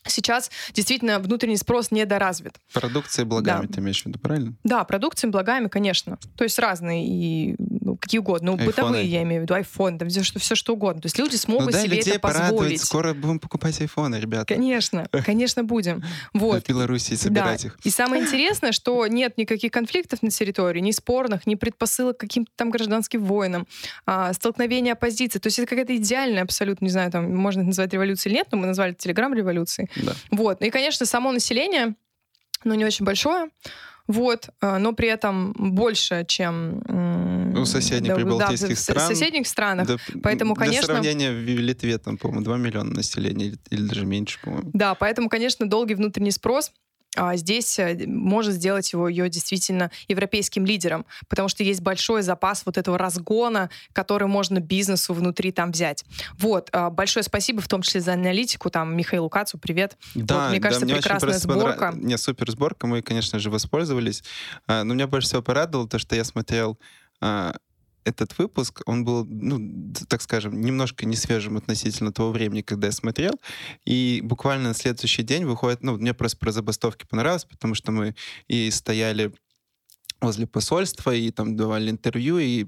сейчас действительно внутренний спрос недоразвит. Продукция благами, Да. ты имеешь в виду, правильно? Да, продукции благами, конечно. То есть разные и ну, какие угодно. Ну, Айфоны. бытовые, я имею в виду, iPhone, там все что, все что угодно. То есть люди Ну смогут дай себе людей это порадовать, позволить. скоро будем покупать айфоны, ребята. Конечно, конечно, будем. *laughs* В Вот. Беларуси собирать Да. их. И самое интересное, что нет никаких конфликтов на территории, ни спорных, ни предпосылок к каким-то там гражданским войнам, а, столкновения оппозиции. То есть это какая-то идеальная абсолютно, не знаю, там можно это назвать революцией или нет, но мы назвали это телеграм-революцией. Да. Вот. Ну и, конечно, само население, ну, не очень большое. Вот, э, но при этом больше, чем... У соседних да, прибалтийских да, стран. В соседних странах. Да, поэтому, для конечно... сравнения, в Литве там, по-моему, 2 миллиона населения или даже меньше, по-моему. Да, поэтому, конечно, долгий внутренний спрос а здесь э, может сделать его ее действительно европейским лидером, потому что есть большой запас вот этого разгона, который можно бизнесу внутри там взять. Вот, а, большое спасибо в том числе за аналитику, там, Михаилу Кацу, привет. Да, вот, мне кажется, да, мне прекрасная сборка. Понрав... Не, супер сборка, мы, конечно же, воспользовались. А, но меня больше всего порадовало то, что я смотрел этот выпуск, он был, ну, так скажем, немножко не свежим относительно того времени, когда я смотрел. И буквально на следующий день выходит, ну, мне просто про забастовки понравилось, потому что мы и стояли возле посольства, и там давали интервью, и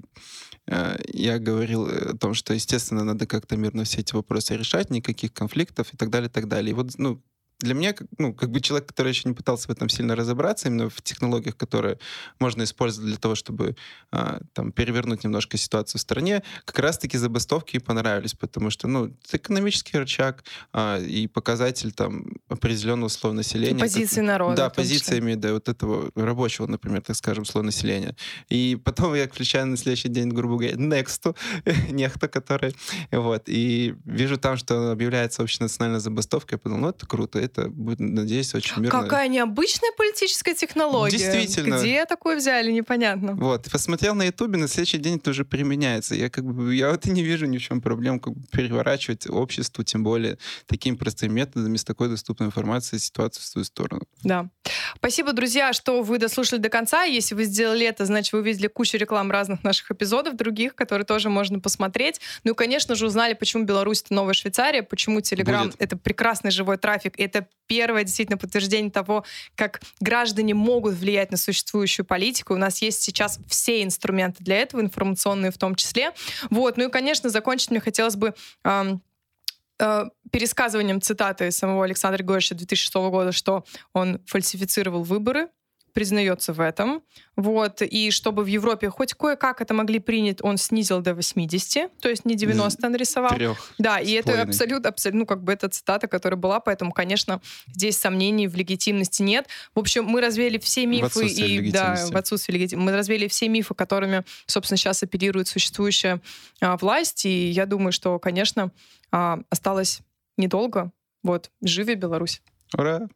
э, я говорил о том, что, естественно, надо как-то мирно все эти вопросы решать, никаких конфликтов и так далее, и так далее. И вот, ну, для меня, ну, как бы человек, который еще не пытался в этом сильно разобраться, именно в технологиях, которые можно использовать для того, чтобы а, там перевернуть немножко ситуацию в стране, как раз-таки забастовки и понравились, потому что, ну, это экономический рычаг а, и показатель там определенного слоя населения. Позиции как, народа. Да, позициями, да, вот этого рабочего, например, так скажем, слоя населения. И потом я включаю на следующий день, грубо говоря, Next, *laughs* нехто, который, вот, и вижу там, что объявляется общенациональная забастовка, я подумал, ну, это круто, это будет, надеюсь, очень мирно. Какая необычная политическая технология. Действительно. Где такое взяли, непонятно. Вот. Посмотрел на Ютубе, на следующий день это уже применяется. Я как бы, я вот и не вижу ни в чем проблем как бы переворачивать обществу, тем более такими простыми методами, с такой доступной информацией ситуацию в свою сторону. Да. Спасибо, друзья, что вы дослушали до конца. Если вы сделали это, значит, вы увидели кучу реклам разных наших эпизодов, других, которые тоже можно посмотреть. Ну и, конечно же, узнали, почему Беларусь — это новая Швейцария, почему Телеграм — это прекрасный живой трафик, это первое действительно подтверждение того, как граждане могут влиять на существующую политику. У нас есть сейчас все инструменты для этого, информационные в том числе. Вот. Ну и, конечно, закончить мне хотелось бы э, пересказыванием цитаты самого Александра Григорьевича 2006 года, что он фальсифицировал выборы, признается в этом. Вот. И чтобы в Европе хоть кое-как это могли принять, он снизил до 80, то есть не 90 нарисовал. Трех да, и это абсолютно, абсолютно, ну, как бы это цитата, которая была, поэтому, конечно, здесь сомнений в легитимности нет. В общем, мы развеяли все мифы и да, в отсутствии легитимности. Мы развеяли все мифы, которыми, собственно, сейчас оперирует существующая а, власть. И я думаю, что, конечно, а, осталось недолго. Вот, живи Беларусь. Ура!